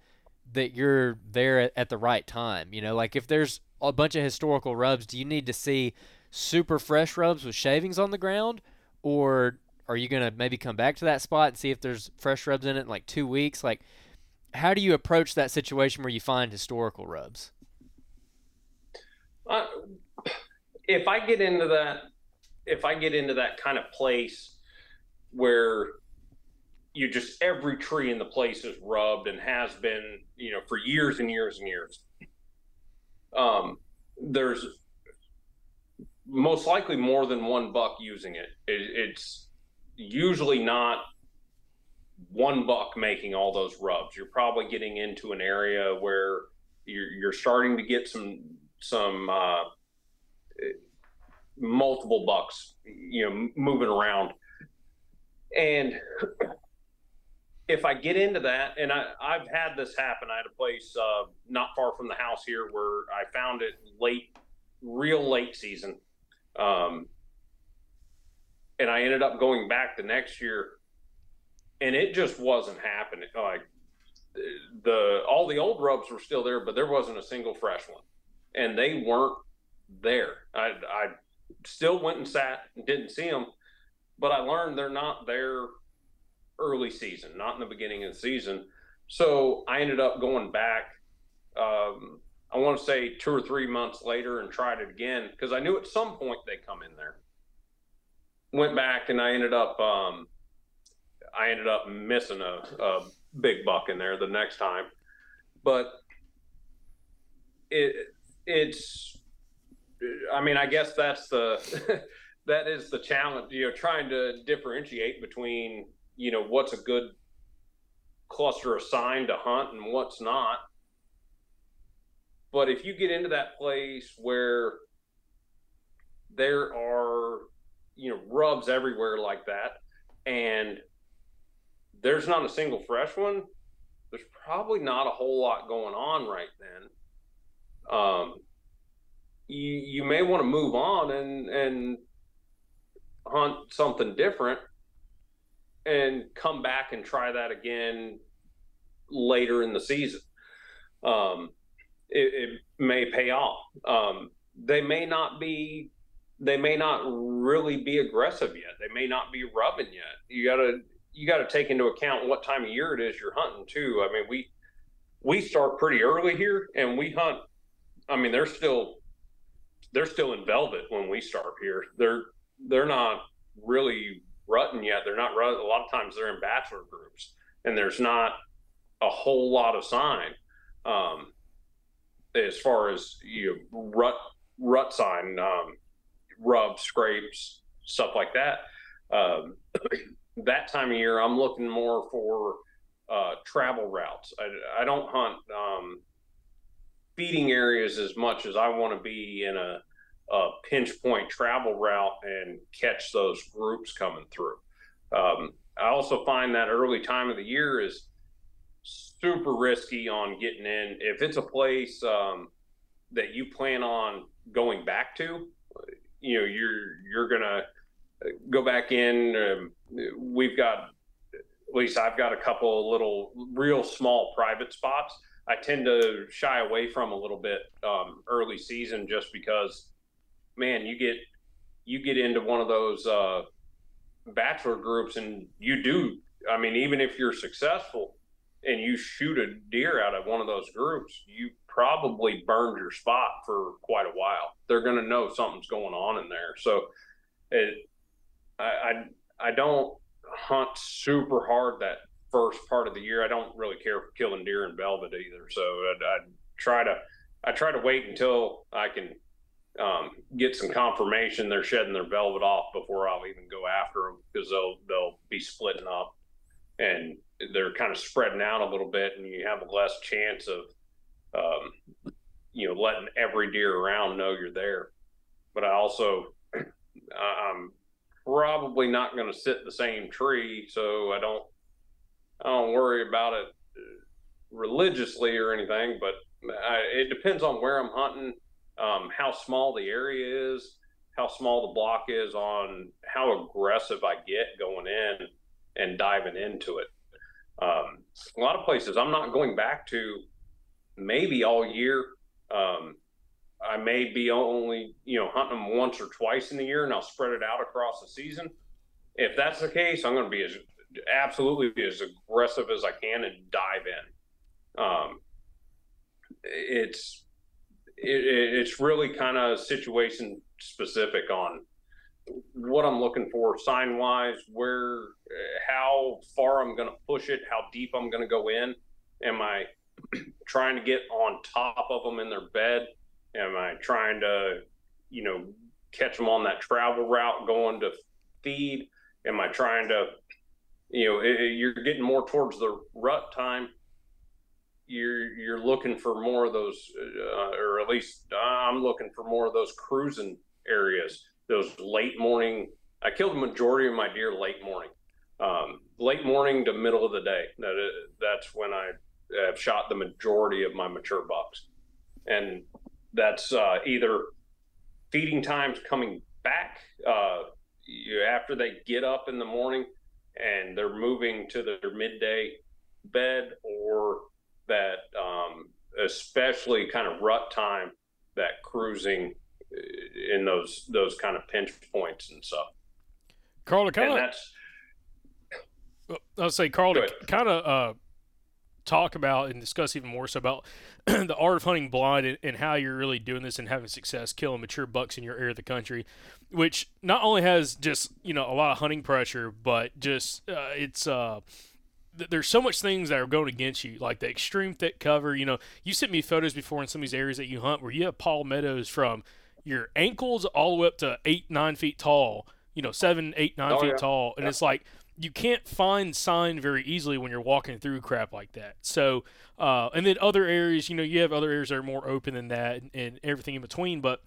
that you're there at, at the right time? You know, like if there's a bunch of historical rubs, do you need to see super fresh rubs with shavings on the ground, or are you gonna maybe come back to that spot and see if there's fresh rubs in it in like two weeks? Like, how do you approach that situation where you find historical rubs? Uh, if I get into that, if I get into that kind of place where you just every tree in the place is rubbed and has been, you know, for years and years and years. Um, there's most likely more than one buck using it. it. It's usually not one buck making all those rubs. You're probably getting into an area where you're, you're starting to get some some uh, multiple bucks, you know, moving around and if I get into that, and I, I've had this happen, I had a place uh, not far from the house here where I found it late, real late season. Um, and I ended up going back the next year, and it just wasn't happening. Like the all the old rubs were still there, but there wasn't a single fresh one, and they weren't there. I, I still went and sat and didn't see them, but I learned they're not there early season, not in the beginning of the season. So I ended up going back. Um, I want to say two or three months later and tried it again because I knew at some point they come in there. Went back and I ended up um, I ended up missing a, a big buck in there the next time, but it it's I mean I guess that's the that is the challenge. You know, trying to differentiate between you know what's a good cluster of sign to hunt and what's not. But if you get into that place where there are you know rubs everywhere like that, and there's not a single fresh one, there's probably not a whole lot going on right then. Um, you you may want to move on and and hunt something different and come back and try that again later in the season. Um, it, it, may pay off. Um, they may not be, they may not really be aggressive yet. They may not be rubbing yet. You gotta, you gotta take into account what time of year it is you're hunting too. I mean, we, we start pretty early here and we hunt. I mean, they're still, they're still in velvet when we start here. They're they're not really rutting yet. They're not rut. A lot of times they're in bachelor groups, and there's not a whole lot of sign um, as far as you know, rut rut sign, um, rub scrapes, stuff like that. Um, that time of year, I'm looking more for uh, travel routes. I, I don't hunt um, feeding areas as much as I want to be in a uh, pinch point travel route and catch those groups coming through. Um, I also find that early time of the year is super risky on getting in. If it's a place um, that you plan on going back to, you know, you're you're gonna go back in. Um, we've got at least I've got a couple little real small private spots. I tend to shy away from a little bit um, early season just because man, you get you get into one of those uh, bachelor groups, and you do. I mean, even if you're successful, and you shoot a deer out of one of those groups, you probably burned your spot for quite a while. They're going to know something's going on in there. So it, I, I, I don't hunt super hard that first part of the year. I don't really care for killing deer in velvet either. So I, I try to, I try to wait until I can um, get some confirmation they're shedding their velvet off before I'll even go after them because they'll they'll be splitting up and they're kind of spreading out a little bit, and you have a less chance of um, you know letting every deer around know you're there. But I also I'm probably not going to sit the same tree, so I don't I don't worry about it uh, religiously or anything. But I, it depends on where I'm hunting um, how small the area is, how small the block is, on how aggressive I get going in and diving into it. Um, a lot of places I'm not going back to maybe all year. Um, I may be only, you know, hunting them once or twice in the year and I'll spread it out across the season. If that's the case, I'm going to be as absolutely as aggressive as I can and dive in. Um, it's it, it's really kind of situation specific on what I'm looking for sign wise, where, how far I'm going to push it, how deep I'm going to go in. Am I trying to get on top of them in their bed? Am I trying to, you know, catch them on that travel route going to feed? Am I trying to, you know, it, you're getting more towards the rut time you're you're looking for more of those, uh, or at least I'm looking for more of those cruising areas. Those late morning. I killed the majority of my deer late morning, um, late morning to middle of the day. That is, that's when I have shot the majority of my mature bucks, and that's uh, either feeding times coming back uh, after they get up in the morning and they're moving to their midday bed or that um, especially kind of rut time, that cruising in those those kind of pinch points and stuff. Carl, kind of I'll say, Carl, to kind of uh, talk about and discuss even more so about the art of hunting blind and, and, how you're really doing this and having success killing mature bucks in your area of the country, which not only has just you know a lot of hunting pressure, but just uh, it's uh, there's so much things that are going against you, like the extreme thick cover. You know, you sent me photos before in some of these areas that you hunt where you have palmettos from your ankles all the way up to eight, nine feet tall. You know, seven, eight, nine oh, feet yeah. tall, and yeah. it's like you can't find sign very easily when you're walking through crap like that. So, uh, and then other areas, you know, you have other areas that are more open than that, and, and everything in between. But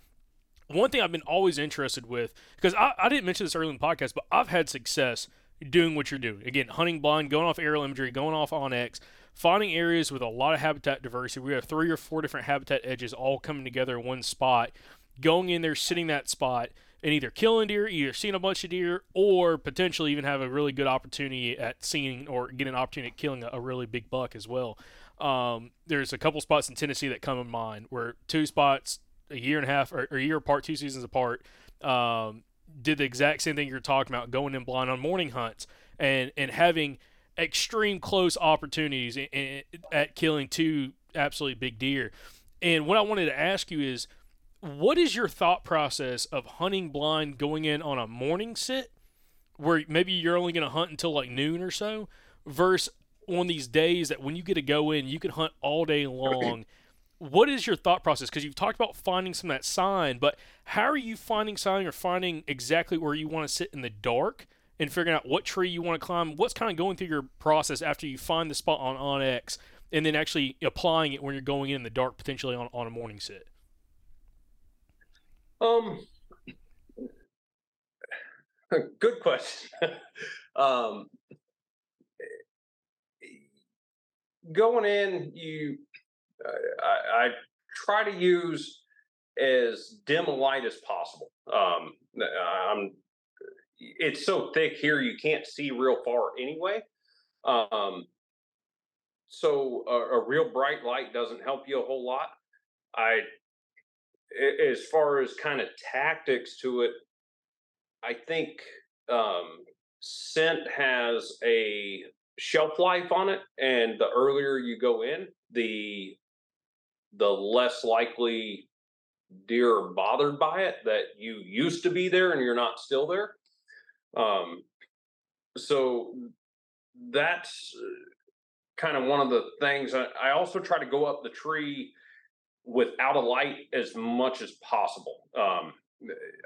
one thing I've been always interested with, because I, I didn't mention this earlier in the podcast, but I've had success doing what you're doing. Again, hunting blind, going off aerial imagery, going off onX, finding areas with a lot of habitat diversity. We have three or four different habitat edges all coming together in one spot, going in there, sitting that spot, and either killing deer, either seeing a bunch of deer, or potentially even have a really good opportunity at seeing or getting an opportunity at killing a, a really big buck as well. Um, there's a couple spots in Tennessee that come in mind where two spots a year and a half or, or a year apart, two seasons apart. Um, did the exact same thing you're talking about, going in blind on morning hunts and and having extreme close opportunities in, in, at killing two absolutely big deer. And what I wanted to ask you is, what is your thought process of hunting blind going in on a morning sit, where maybe you're only going to hunt until like noon or so, versus on these days that when you get to go in, you can hunt all day long what is your thought process? Because you've talked about finding some of that sign, but how are you finding sign or finding exactly where you want to sit in the dark and figuring out what tree you want to climb? What's kind of going through your process after you find the spot on onX and then actually applying it when you're going in the dark, potentially on, on a morning sit? Um, good question. um, going in, you I, I try to use as dim a light as possible. Um, I'm, it's so thick here you can't see real far anyway. Um, so a, a, real bright light doesn't help you a whole lot. I, as far as kind of tactics to it, I think um, scent has a shelf life on it, and the earlier you go in, the the less likely deer are bothered by it that you used to be there and you're not still there. Um, so that's uh, kind of one of the things. I, I also try to go up the tree without a light as much as possible. Um,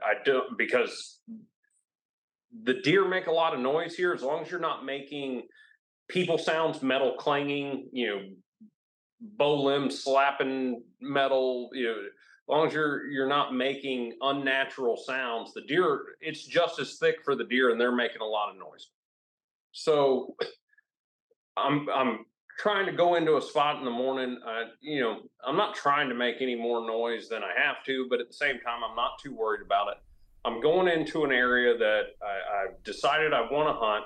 I don't because the deer make a lot of noise here. As long as you're not making people sounds, metal clanging, you know, bow limbs slapping metal, you know, as long as you're you're not making unnatural sounds, the deer it's just as thick for the deer and they're making a lot of noise. So I'm I'm trying to go into a spot in the morning. I, you know, I'm not trying to make any more noise than I have to, but at the same time, I'm not too worried about it. I'm going into an area that I, I've decided I want to hunt,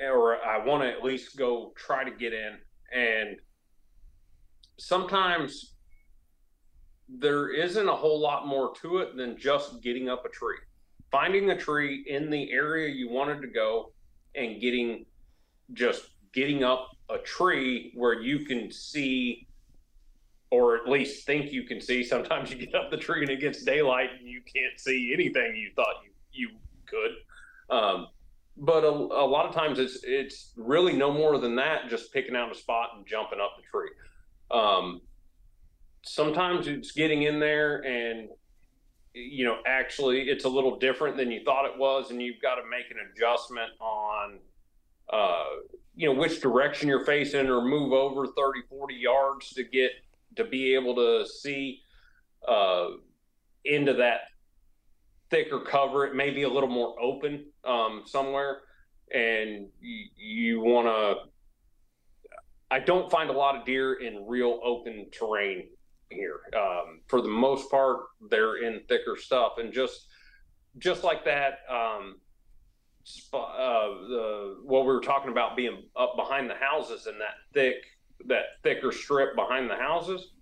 or I want to at least go try to get in. And sometimes there isn't a whole lot more to it than just getting up a tree. Finding a tree in the area you wanted to go and getting just getting up a tree where you can see or at least think you can see. Sometimes you get up the tree and it gets daylight and you can't see anything you thought you you could. Um, but a, a, lot of times it's it's really no more than that just picking out a spot and jumping up the tree. Um, sometimes it's getting in there and you know actually it's a little different than you thought it was and you've got to make an adjustment on uh, you know which direction you're facing or move over 30 40 yards to get to be able to see uh, into that thicker cover. It may be a little more open um, somewhere and you, you want to i don't find a lot of deer in real open terrain here. Um, for the most part they're in thicker stuff. And just just like that um, uh, the what we were talking about being up behind the houses and that thick that thicker strip behind the houses.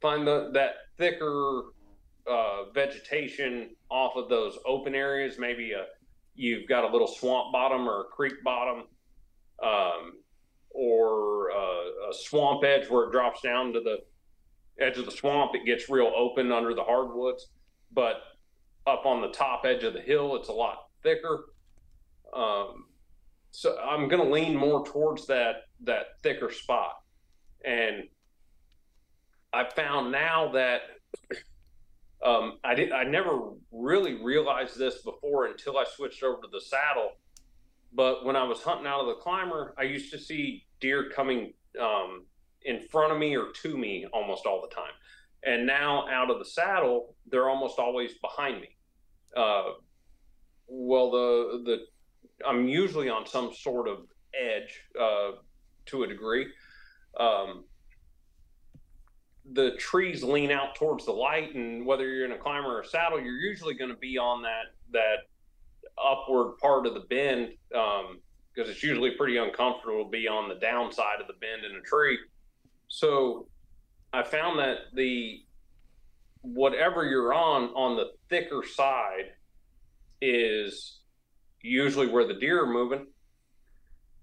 Find the that thicker uh, vegetation off of those open areas. Maybe a you've got a little swamp bottom or a creek bottom, um, or a, a swamp edge where it drops down to the edge of the swamp. It gets real open under the hardwoods, but up on the top edge of the hill, it's a lot thicker. Um, so I'm going to lean more towards that that thicker spot, and I found now that um, I did I never really realized this before until I switched over to the saddle. But when I was hunting out of the climber, I used to see deer coming um, in front of me or to me almost all the time. And now out of the saddle, they're almost always behind me. Uh, well, the the I'm usually on some sort of edge uh, to a degree. Um, the trees lean out towards the light, and whether you're in a climber or a saddle, you're usually going to be on that that upward part of the bend because um, it's usually pretty uncomfortable to be on the downside of the bend in a tree. So I found that the whatever you're on on the thicker side is usually where the deer are moving.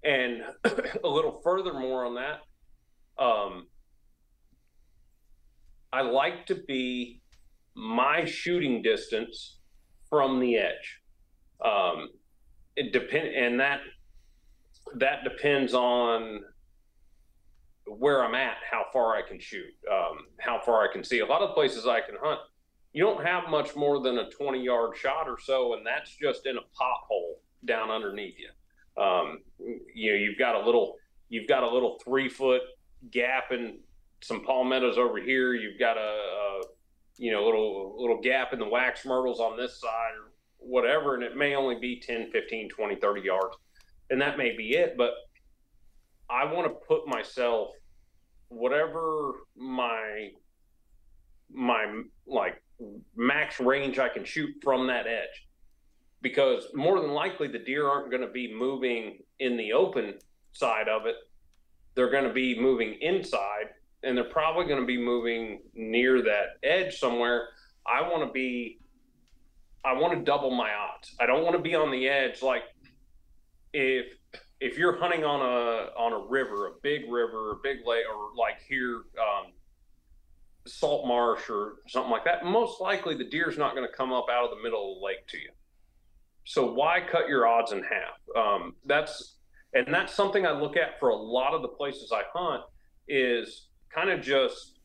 And a little further more on that, um, I like to be my shooting distance from the edge. Um, it depend, and that that depends on where I'm at, how far I can shoot, um, how far I can see. A lot of places I can hunt you don't have much more than a 20 yard shot or so, and that's just in a pothole down underneath you. Um, you know, you've got a little, you've got a little three foot gap and some palmettos over here. You've got a, a you know, little little gap in the wax myrtles on this side or whatever, and it may only be 10, 15, 20, 30 yards, and that may be it. But I want to put myself, whatever my my like max range I can shoot from that edge. Because more than likely, the deer aren't going to be moving in the open side of it. They're going to be moving inside, and they're probably going to be moving near that edge somewhere. I want to be, I want to double my odds. I don't want to be on the edge like if if you're hunting on a on a river, a big river, a big lake, or like here, um, salt marsh or something like that, most likely the deer's not going to come up out of the middle of the lake to you. So why cut your odds in half? Um, that's and that's something I look at for a lot of the places I hunt is kind of just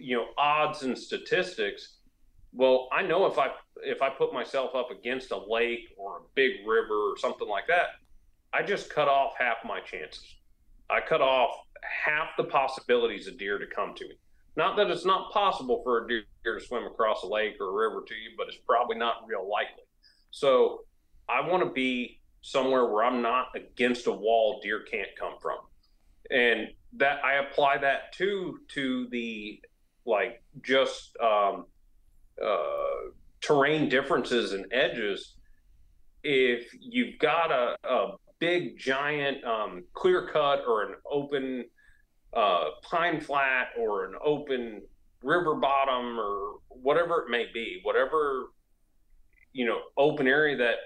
you know odds and statistics. Well, I know if I if I put myself up against a lake or a big river or something like that, I just cut off half my chances. I cut off half the possibilities of deer to come to me. Not that it's not possible for a deer to swim across a lake or a river to you, but it's probably not real likely. So I want to be somewhere where I'm not against a wall deer can't come from. And that I apply that too to the like just um, uh, terrain differences and edges. If you've got a, a big giant um, clear cut or an open pine flat or an open river bottom or whatever it may be, whatever you know open area that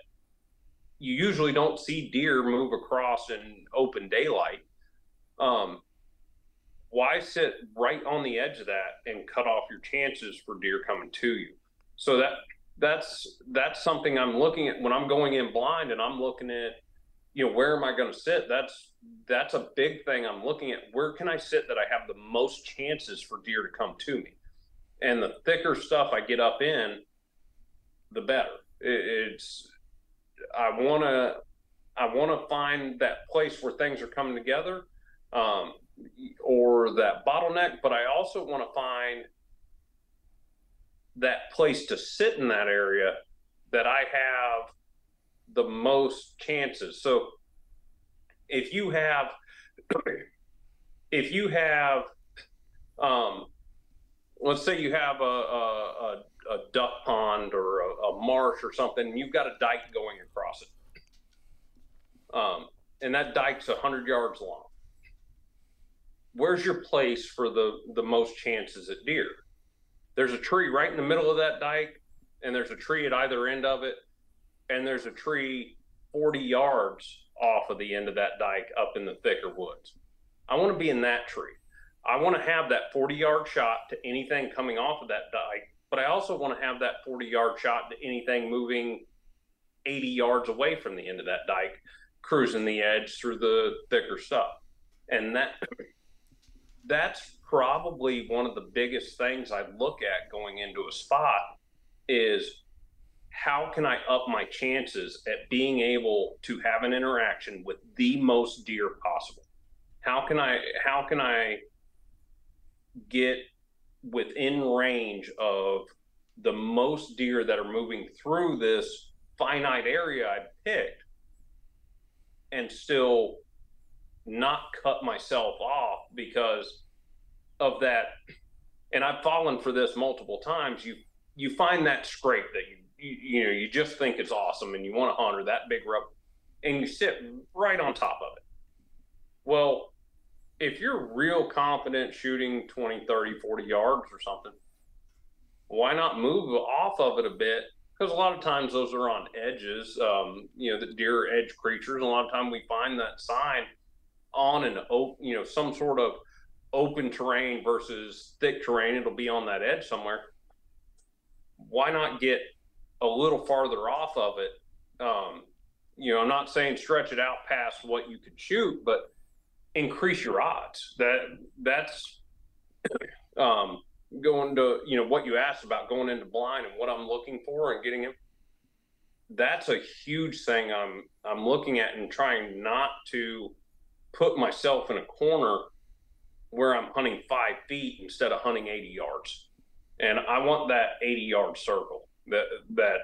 you usually don't see deer move across in open daylight. Um, why sit right on the edge of that and cut off your chances for deer coming to you? So that that's that's something I'm looking at when I'm going in blind and I'm looking at you know where am I going to sit? That's that's a big thing I'm looking at. Where can I sit that I have the most chances for deer to come to me? And the thicker stuff I get up in, the better. It's I want to I want to find that place where things are coming together, um, or that bottleneck. But I also want to find that place to sit in that area that I have the most chances. So if you have if you have um, let's say you have a, a, a duck pond or a, a, marsh or something, you've got a dike going across it. Um, and that dike's 100 yards long. Where's your place for the, the most chances at deer? There's a tree right in the middle of that dike, and there's a tree at either end of it, and there's a tree 40 yards off of the end of that dike up in the thicker woods. I want to be in that tree. I want to have that 40 yard shot to anything coming off of that dike, but I also want to have that 40 yard shot to anything moving 80 yards away from the end of that dike, cruising the edge through the thicker stuff. And that that's probably one of the biggest things I look at going into a spot is how can I up my chances at being able to have an interaction with the most deer possible? How can I how can I get within range of the most deer that are moving through this finite area I picked and still not cut myself off because of that and I've fallen for this multiple times you you find that scrape that you you, you know you just think it's awesome and you want to honor that big rub and you sit right on top of it well if you're real confident shooting 20, 30, 40 yards or something, why not move off of it a bit? Because a lot of times those are on edges, um, you know, the deer edge creatures. A lot of time we find that sign on an open, you know, some sort of open terrain versus thick terrain. It'll be on that edge somewhere. Why not get a little farther off of it? Um, you know, I'm not saying stretch it out past what you could shoot, but increase your odds. That that's um, going to you know what you asked about going into blind and what I'm looking for and getting him. That's a huge thing I'm I'm looking at and trying not to put myself in a corner where I'm hunting five feet instead of hunting 80 yards. And I want that 80 yard circle that that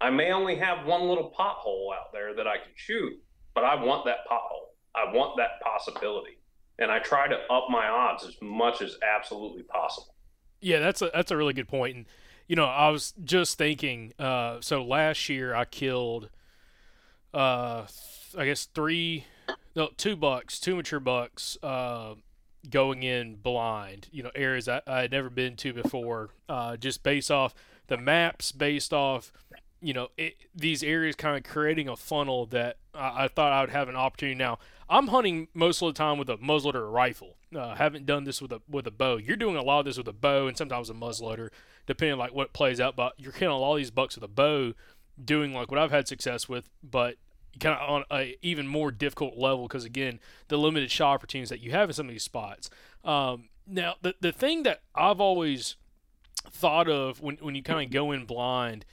I may only have one little pothole out there that I can shoot, but I want that pothole. I want that possibility, and I try to up my odds as much as absolutely possible. Yeah, that's a that's a really good point. And you know, I was just thinking. Uh, so last year I killed, uh, I guess three, no, two bucks, two mature bucks, uh, going in blind. You know, areas I, I had never been to before. Uh, just based off the maps, based off you know, it, these areas kind of creating a funnel that I, I, thought I would have an opportunity. Now, I'm hunting most of the time with a muzzleloader or rifle. Uh, haven't done this with a with a bow. You're doing a lot of this with a bow and sometimes a muzzleloader, depending on like what plays out. But you're killing a lot of these bucks with a bow, doing like what I've had success with, but kind of on a even more difficult level because again, the limited shot opportunities that you have in some of these spots. Um, now, the the thing that I've always thought of when when you kind of go in blind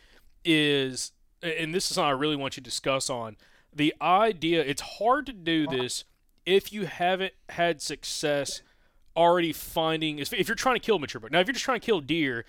is, and this is something I really want you to discuss on the idea. It's hard to do this if you haven't had success already finding. If you're trying to kill mature buck, now if you're just trying to kill deer,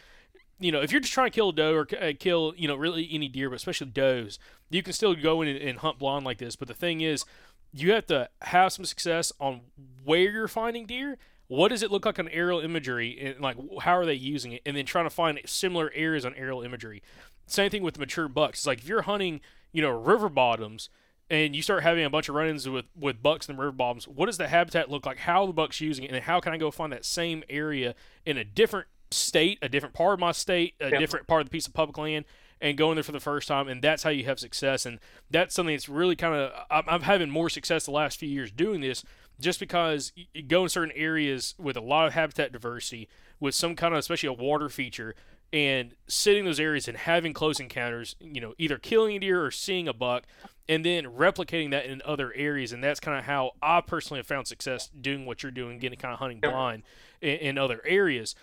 you know, if you're just trying to kill a doe or uh, kill, you know, really any deer, but especially does, you can still go in and, and, hunt blind like this. But the thing is, you have to have some success on where you're finding deer. What does it look like on aerial imagery, and like how are they using it, and then trying to find similar areas on aerial imagery. Same thing with mature bucks. It's like if you're hunting, you know, river bottoms, and you start having a bunch of run-ins with, with bucks and river bottoms, what does the habitat look like? How the bucks using it, and how can I go find that same area in a different state, a different part of my state, a different part of the piece of public land, and going there for the first time, and that's how you have success. And that's something that's really kind of I'm, I'm having more success the last few years doing this, just because you go in certain areas with a lot of habitat diversity, with some kind of especially a water feature, and sitting those areas and having close encounters, you know, either killing a deer or seeing a buck, and then replicating that in other areas. And that's kind of how I personally have found success doing what you're doing, getting kind of hunting blind in, in other areas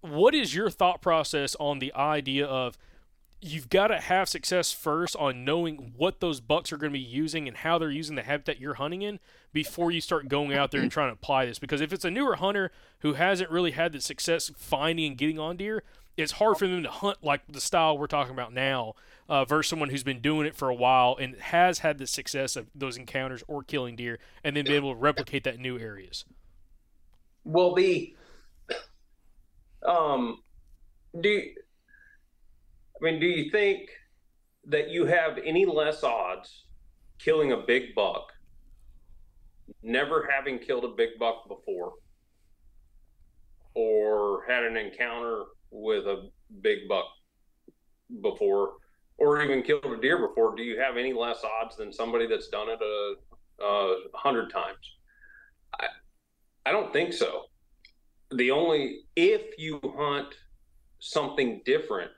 what is your thought process on the idea of you've got to have success first on knowing what those bucks are going to be using and how they're using the habitat you're hunting in before you start going out there and trying to apply this. Because if it's a newer hunter who hasn't really had the success finding and getting on deer, it's hard for them to hunt like the style we're talking about now uh, versus someone who's been doing it for a while and has had the success of those encounters or killing deer and then be able to replicate that in new areas. Well, the um, do I mean, do you think that you have any less odds killing a big buck, never having killed a big buck before, or had an encounter with a big buck before, or even killed a deer before? Do you have any less odds than somebody that's done it a, a hundred times? I, I don't think so the only if you hunt something different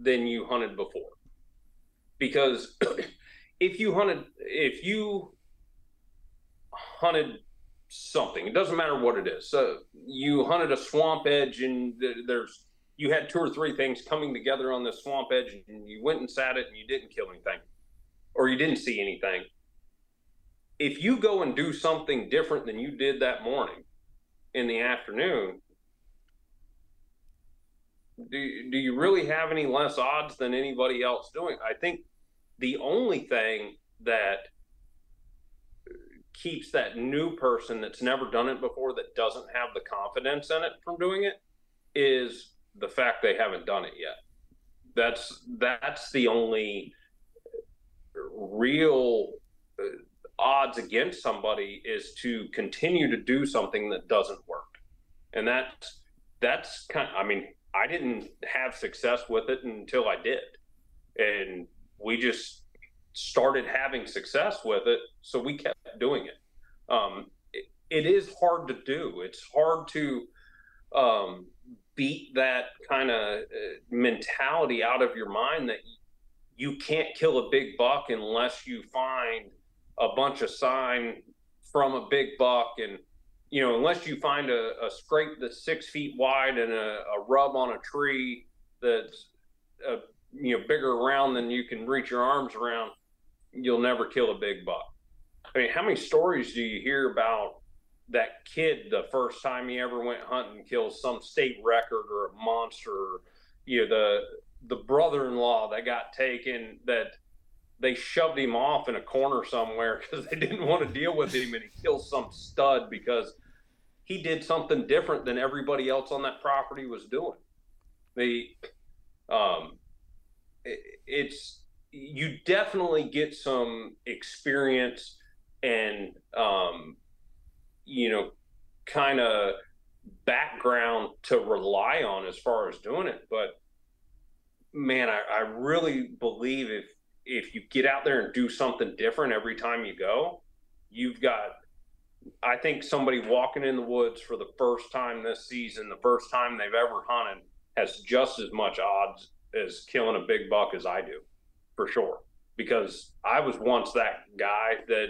than you hunted before. Because if you hunted if you hunted something it doesn't matter what it is. So you hunted a swamp edge and there's you had two or three things coming together on the swamp edge and you went and sat it and you didn't kill anything or you didn't see anything. If you go and do something different than you did that morning in the afternoon, do, do you really have any less odds than anybody else doing? I think the only thing that keeps that new person that's never done it before that doesn't have the confidence in it from doing it is the fact they haven't done it yet. That's that's the only real uh, odds against somebody is to continue to do something that doesn't work. And that's that's kind of, I mean, I didn't have success with it until I did. And we just started having success with it, so we kept doing it. Um, it, it is hard to do. It's hard to um, beat that kind of uh, mentality out of your mind that you can't kill a big buck unless you find a bunch of sign from a big buck and you know unless you find a, a scrape that's six feet wide and a, a rub on a tree that's a, you know bigger around than you can reach your arms around you'll never kill a big buck. I mean how many stories do you hear about that kid the first time he ever went hunting kills some state record or a monster or, you know the the brother-in-law that got taken that they shoved him off in a corner somewhere because they didn't want to deal with him and he killed some stud because he did something different than everybody else on that property was doing. The um, it, it's you definitely get some experience and um, you know kind of background to rely on as far as doing it, but man, I, I really believe if if you get out there and do something different every time you go, you've got I think somebody walking in the woods for the first time this season, the first time they've ever hunted, has just as much odds as killing a big buck as I do, for sure. Because I was once that guy that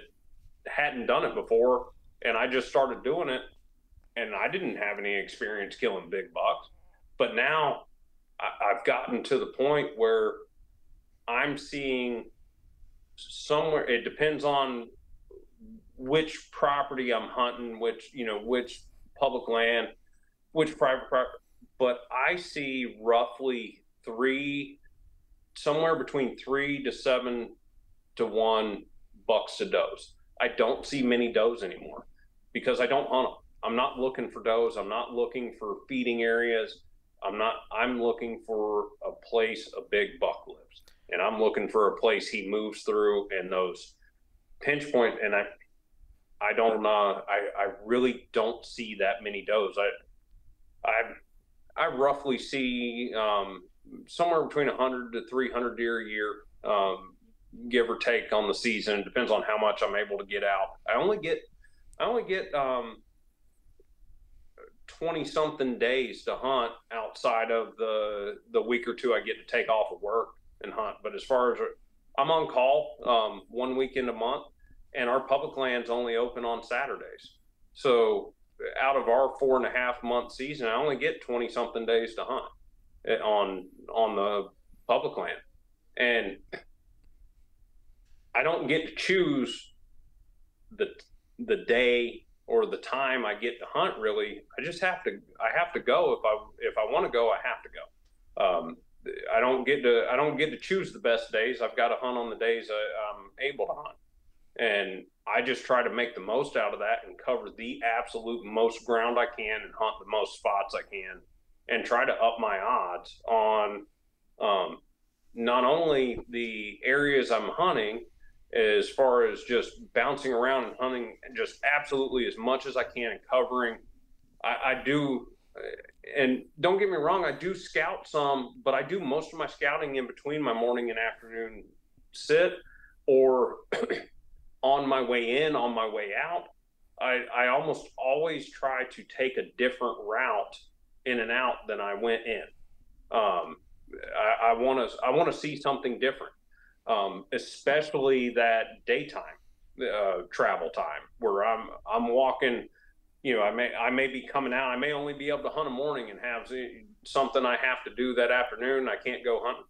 hadn't done it before, and I just started doing it, and I didn't have any experience killing big bucks. But now I, I've gotten to the point where I'm seeing somewhere. It depends on which property I'm hunting, which you know, which public land, which private property. But I see roughly three, somewhere between three to seven to one bucks to does. I don't see many does anymore because I don't hunt them. I'm not looking for does. I'm not looking for feeding areas. I'm not. I'm looking for a place a big buck lives, and I'm looking for a place he moves through and those pinch. And I, I don't. Uh, I I really don't see that many does. I I I roughly see um, somewhere between 100 to 300 deer a year, um, give or take on the season. It depends on how much I'm able to get out. I only get I only get um, 20 something days to hunt outside of the the week or two I get to take off of work and hunt. But as far as I'm on call um, one weekend a month, and our public land's only open on Saturdays. So out of our four and a half month season, I only get 20 something days to hunt eh, on on the public land, and I don't get to choose the the day or the time I get to hunt. Really, I just have to. I have to go if I if I want to go. I have to go. Um, I don't get to. I don't get to choose the best days. I've got to hunt on the days I, I'm able to hunt, and I just try to make the most out of that and cover the absolute most ground I can and hunt the most spots I can, and try to up my odds on um, not only the areas I'm hunting as far as just bouncing around and hunting just absolutely as much as I can and covering. I, I do, and don't get me wrong, I do scout some, but I do most of my scouting in between my morning and afternoon sit or on my way in, on my way out. I, I almost always try to take a different route in and out than I went in. Um, I want to I want to see something different um, especially that daytime uh, travel time where I'm I'm walking. You know, I may I may be coming out. I may only be able to hunt a morning and have something I have to do that afternoon. I can't go hunting.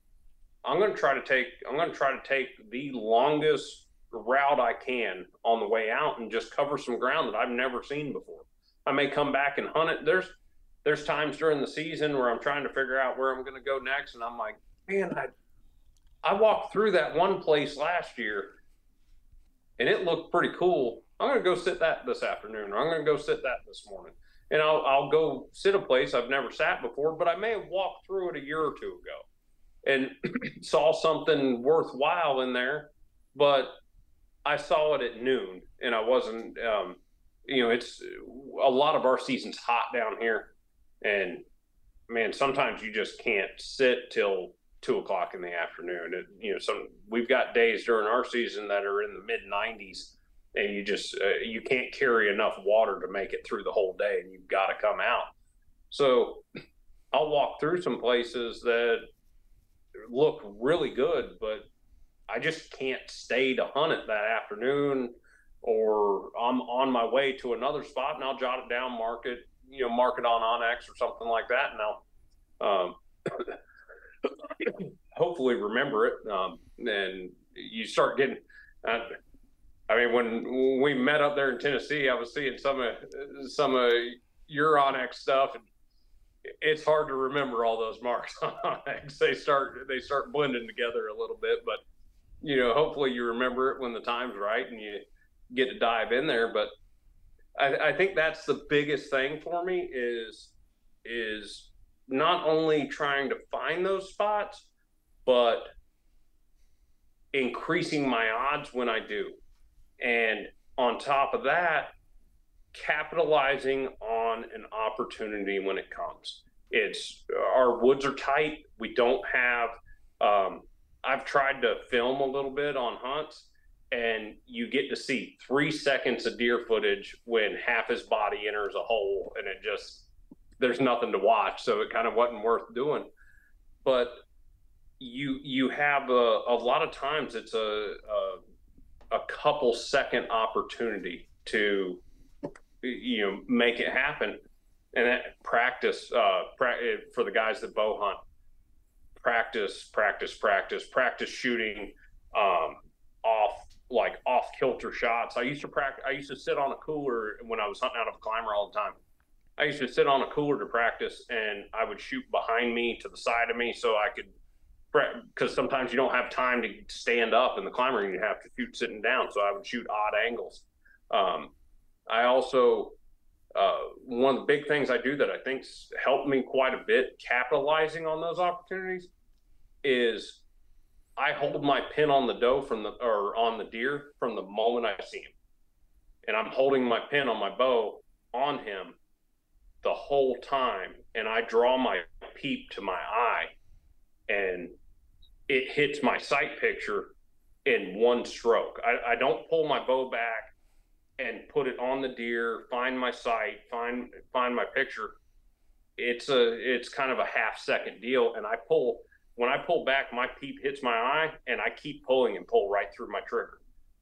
I'm going to try to take I'm going to try to take the longest route I can on the way out and just cover some ground that I've never seen before. I may come back and hunt it. There's there's times during the season where I'm trying to figure out where I'm going to go next, and I'm like, man, I I walked through that one place last year and it looked pretty cool. I'm going to go sit that this afternoon, or I'm going to go sit that this morning. And I'll, I'll go sit a place I've never sat before, but I may have walked through it a year or two ago and saw something worthwhile in there, but I saw it at noon and I wasn't, um, you know, it's a lot of our season's hot down here. And man, sometimes you just can't sit till two o'clock in the afternoon. It, you know, some we've got days during our season that are in the mid 90s, and you just uh, you can't carry enough water to make it through the whole day, and you've got to come out. So I'll walk through some places that look really good, but I just can't stay to hunt it that afternoon, or I'm on my way to another spot, and I'll jot it down, mark it, you know, mark it on onX or something like that, and I'll. Um, hopefully remember it. Um, and you start getting, uh, I mean, when we met up there in Tennessee, I was seeing some of some of your onX stuff, and it's hard to remember all those marks on onX. They start they start blending together a little bit, but you know, hopefully you remember it when the time's right and you get to dive in there. But I, I think that's the biggest thing for me is is not only trying to find those spots, but increasing my odds when I do. And on top of that, capitalizing on an opportunity when it comes. it's our woods are tight. We don't have. Um, I've tried to film a little bit on hunts, and you get to see three seconds of deer footage when half his body enters a hole, and it just there's nothing to watch. So it kind of wasn't worth doing. But you you have a, a lot of times it's a, a a couple second opportunity to you know make it happen. And that practice uh, pra- for the guys that bow hunt practice practice practice practice shooting um, off like off kilter shots. I used to practice i used to sit on a cooler when i was hunting out of a climber all the time. I used to sit on a cooler to practice and i would shoot behind me to the side of me so i could because sometimes you don't have time to stand up in the climber and you have to shoot sitting down so i would shoot odd angles um, i also uh, one of the big things I do that I think's helped me quite a bit capitalizing on those opportunities is I hold my pin on the doe from the or on the deer from the moment I see him. And I'm holding my pin on my bow on him the whole time and I draw my peep to my eye and it hits my sight picture in one stroke. I, I don't pull my bow back and put it on the deer, find my sight, find find my picture. It's a it's kind of a half second deal, and I pull when I pull back, my peep hits my eye, and I keep pulling and pull right through my trigger,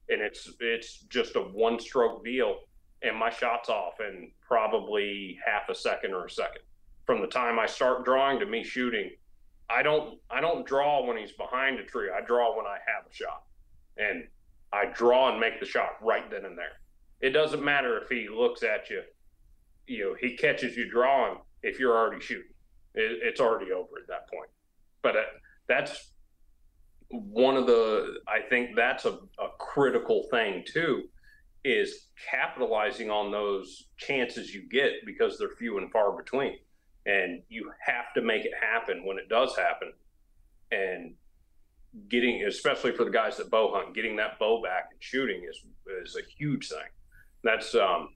and it's it's just a one stroke deal, and my shot's off in probably half a second or a second from the time I start drawing to me shooting. I don't I don't draw when he's behind a tree. I draw when I have a shot, and I draw and make the shot right then and there it doesn't matter if he looks at you, you know, he catches you drawing if you're already shooting. It, it's already over at that point. But uh, that's one of the, I think that's a, a critical thing too, is capitalizing on those chances you get because they're few and far between. And you have to make it happen when it does happen. And getting, especially for the guys that bow hunt, getting that bow back and shooting is is a huge thing that's um,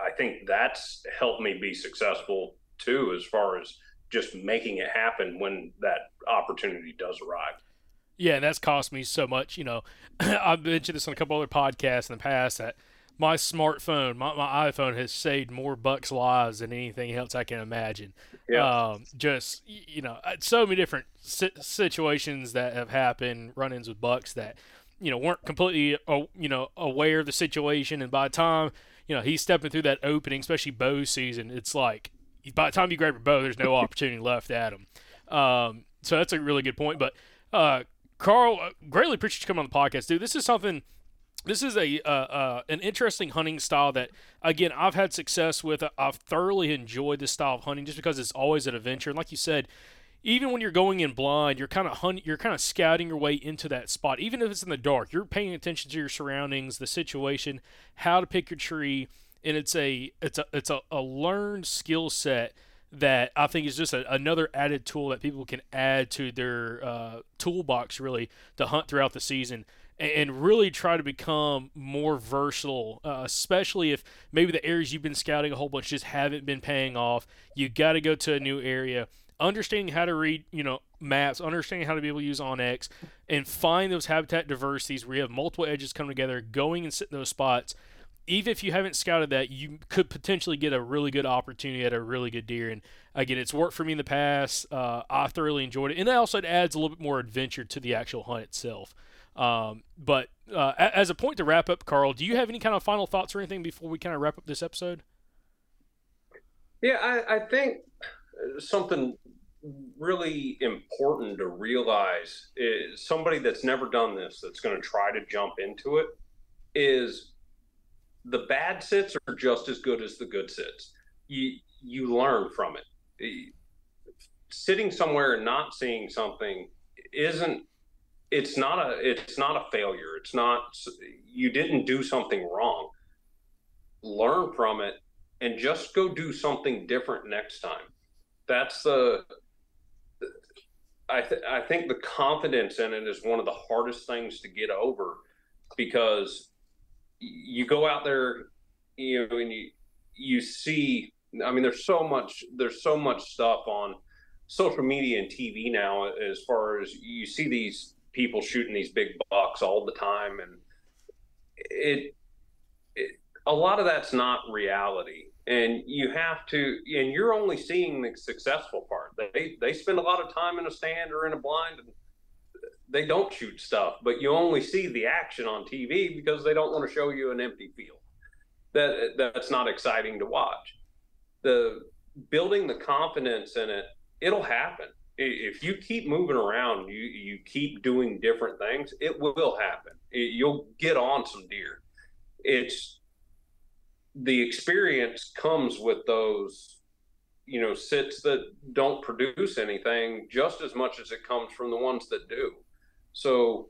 I think that's helped me be successful too, as far as just making it happen when that opportunity does arrive. Yeah, and that's cost me so much. You know, I've mentioned this on a couple other podcasts in the past that my smartphone, my, my iPhone has saved more bucks' lives than anything else I can imagine. Yeah. Um, just, you know, uh, so many different situations that have happened, run ins with bucks that you know weren't completely uh, you know aware of the situation, and by the time you know he's stepping through that opening, especially bow season, it's like by the time you grab your bow, there's no opportunity left at him. Um, so that's a really good point. But uh, Carl, uh, greatly appreciate you coming on the podcast, dude. This is something. This is a uh, uh, an interesting hunting style that again I've had success with. I've thoroughly enjoyed this style of hunting just because it's always an adventure. And like you said, even when you're going in blind, you're kind of hunt, you're kind of scouting your way into that spot. Even if it's in the dark, you're paying attention to your surroundings, the situation, how to pick your tree, and it's a it's a it's a, a learned skill set that I think is just a, another added tool that people can add to their uh, toolbox really to hunt throughout the season and really try to become more versatile, uh, especially if maybe the areas you've been scouting a whole bunch just haven't been paying off. You got to go to a new area understanding how to read, you know, maps, understanding how to be able to use onX, and find those habitat diversities where you have multiple edges come together, going and sit in those spots. Even if you haven't scouted that, you could potentially get a really good opportunity at a really good deer. And again, it's worked for me in the past. Uh, I thoroughly enjoyed it, and also adds a little bit more adventure to the actual hunt itself. Um, but uh, as a point to wrap up, Carl, do you have any kind of final thoughts or anything before we kind of wrap up this episode? Yeah, I, I think something really important to realize is somebody that's never done this that's going to try to jump into it is the bad sits are just as good as the good sits you you learn from it sitting somewhere and not seeing something isn't it's not a it's not a failure. It's not you didn't do something wrong. Learn from it and just go do something different next time. That's the I, th- I think the confidence in it is one of the hardest things to get over because you go out there, you know, and you you see I mean, there's so much there's so much stuff on social media and TV now as far as you see these people shooting these big bucks all the time, and it, it a lot of that's not reality. And you have to and you're only seeing the successful part. They they spend a lot of time in a stand or in a blind and they don't shoot stuff but you only see the action on tv because they don't want to show you an empty field. That that's not exciting to watch. The building the confidence in it it'll happen if you keep moving around you you keep doing different things it will happen. It, you'll get on some deer. It's the experience comes with those you know sits that don't produce anything just as much as it comes from the ones that do. So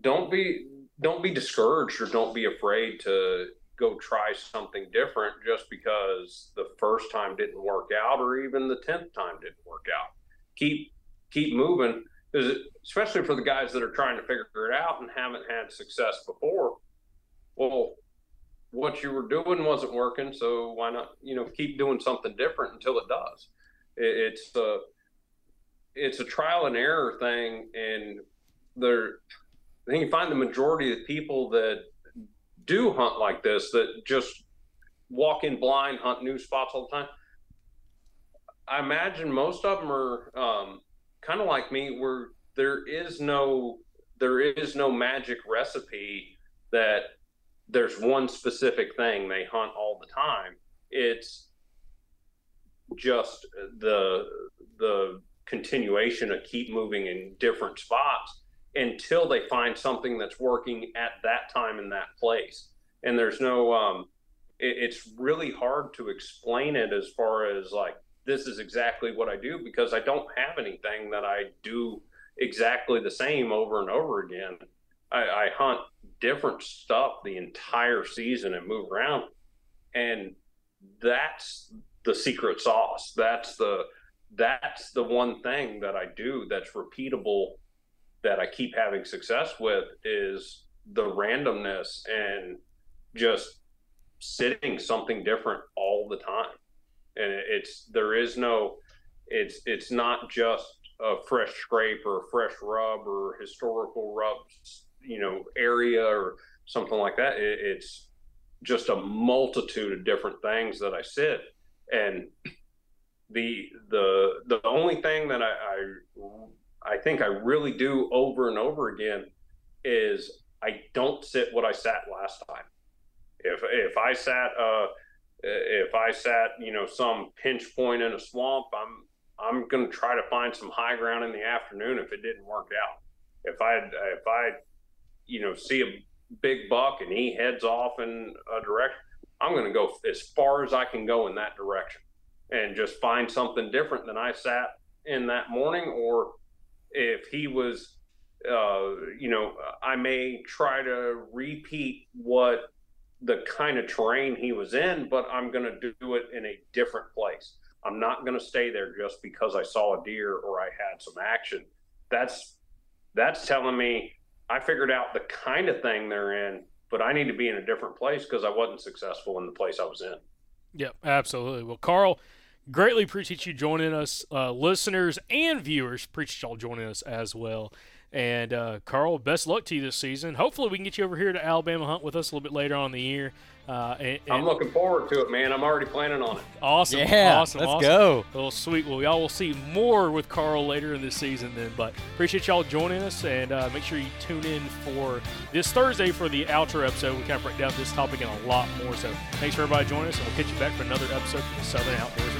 don't be don't be discouraged or don't be afraid to go try something different just because the first time didn't work out or even the 10th time didn't work out keep keep moving especially for the guys that are trying to figure it out and haven't had success before well what you were doing wasn't working, so why not, you know, keep doing something different until it does. It, it's a it's a trial and error thing, and there, I think you find the majority of people that do hunt like this that just walk in blind, hunt new spots all the time. I imagine most of them are um, kind of like me, where there is no there is no magic recipe that there's one specific thing they hunt all the time. It's just the the continuation of keep moving in different spots until they find something that's working at that time in that place. And there's no um it, it's really hard to explain it as far as like this is exactly what I do because I don't have anything that I do exactly the same over and over again. I, I hunt different stuff the entire season and move around. And that's the secret sauce. That's the that's the one thing that I do that's repeatable that I keep having success with is the randomness and just sitting something different all the time. And it's there is no it's it's not just a fresh scrape or a fresh rub or historical rubs you know area or something like that. It, it's just a multitude of different things that I sit and the the the only thing that I, I I think I really do over and over again is I don't sit what I sat last time. If if I sat uh if I sat you know some pinch point in a swamp, I'm I'm going to try to find some high ground in the afternoon if it didn't work out. If I if I you know, see a big buck and he heads off in a direction, I'm going to go as far as I can go in that direction and just find something different than I sat in that morning. Or if he was, uh, you know, I may try to repeat what the kind of terrain he was in, but I'm going to do it in a different place. I'm not going to stay there just because I saw a deer or I had some action. That's that's telling me I figured out the kind of thing they're in, but I need to be in a different place because I wasn't successful in the place I was in. Yep, absolutely. Well, Carl, greatly appreciate you joining us, uh, listeners and viewers. Appreciate y'all joining us as well. And uh, Carl, best luck to you this season. Hopefully, we can get you over here to Alabama Hunt with us a little bit later on in the year. Uh, and, and I'm looking forward to it, man. I'm already planning on it. Awesome. Yeah, awesome. let's awesome. go. Well, sweet. Well, y'all will see more with Carl later in this season then. But appreciate y'all joining us, and uh, make sure you tune in for this Thursday for the outro episode. We kind of break down this topic and a lot more. So thanks for everybody joining us, and we'll catch you back for another episode of the Southern Outdoorsman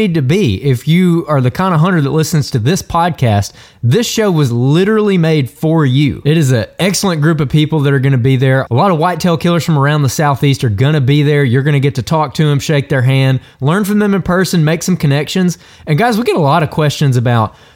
need to be. If you are the kind of hunter that listens to this podcast, this show was literally made for you. It is an excellent group of people that are going to be there. A lot of whitetail killers from around the Southeast are going to be there. You're going to get to talk to them, shake their hand, learn from them in person, make some connections. And guys, we get a lot of questions about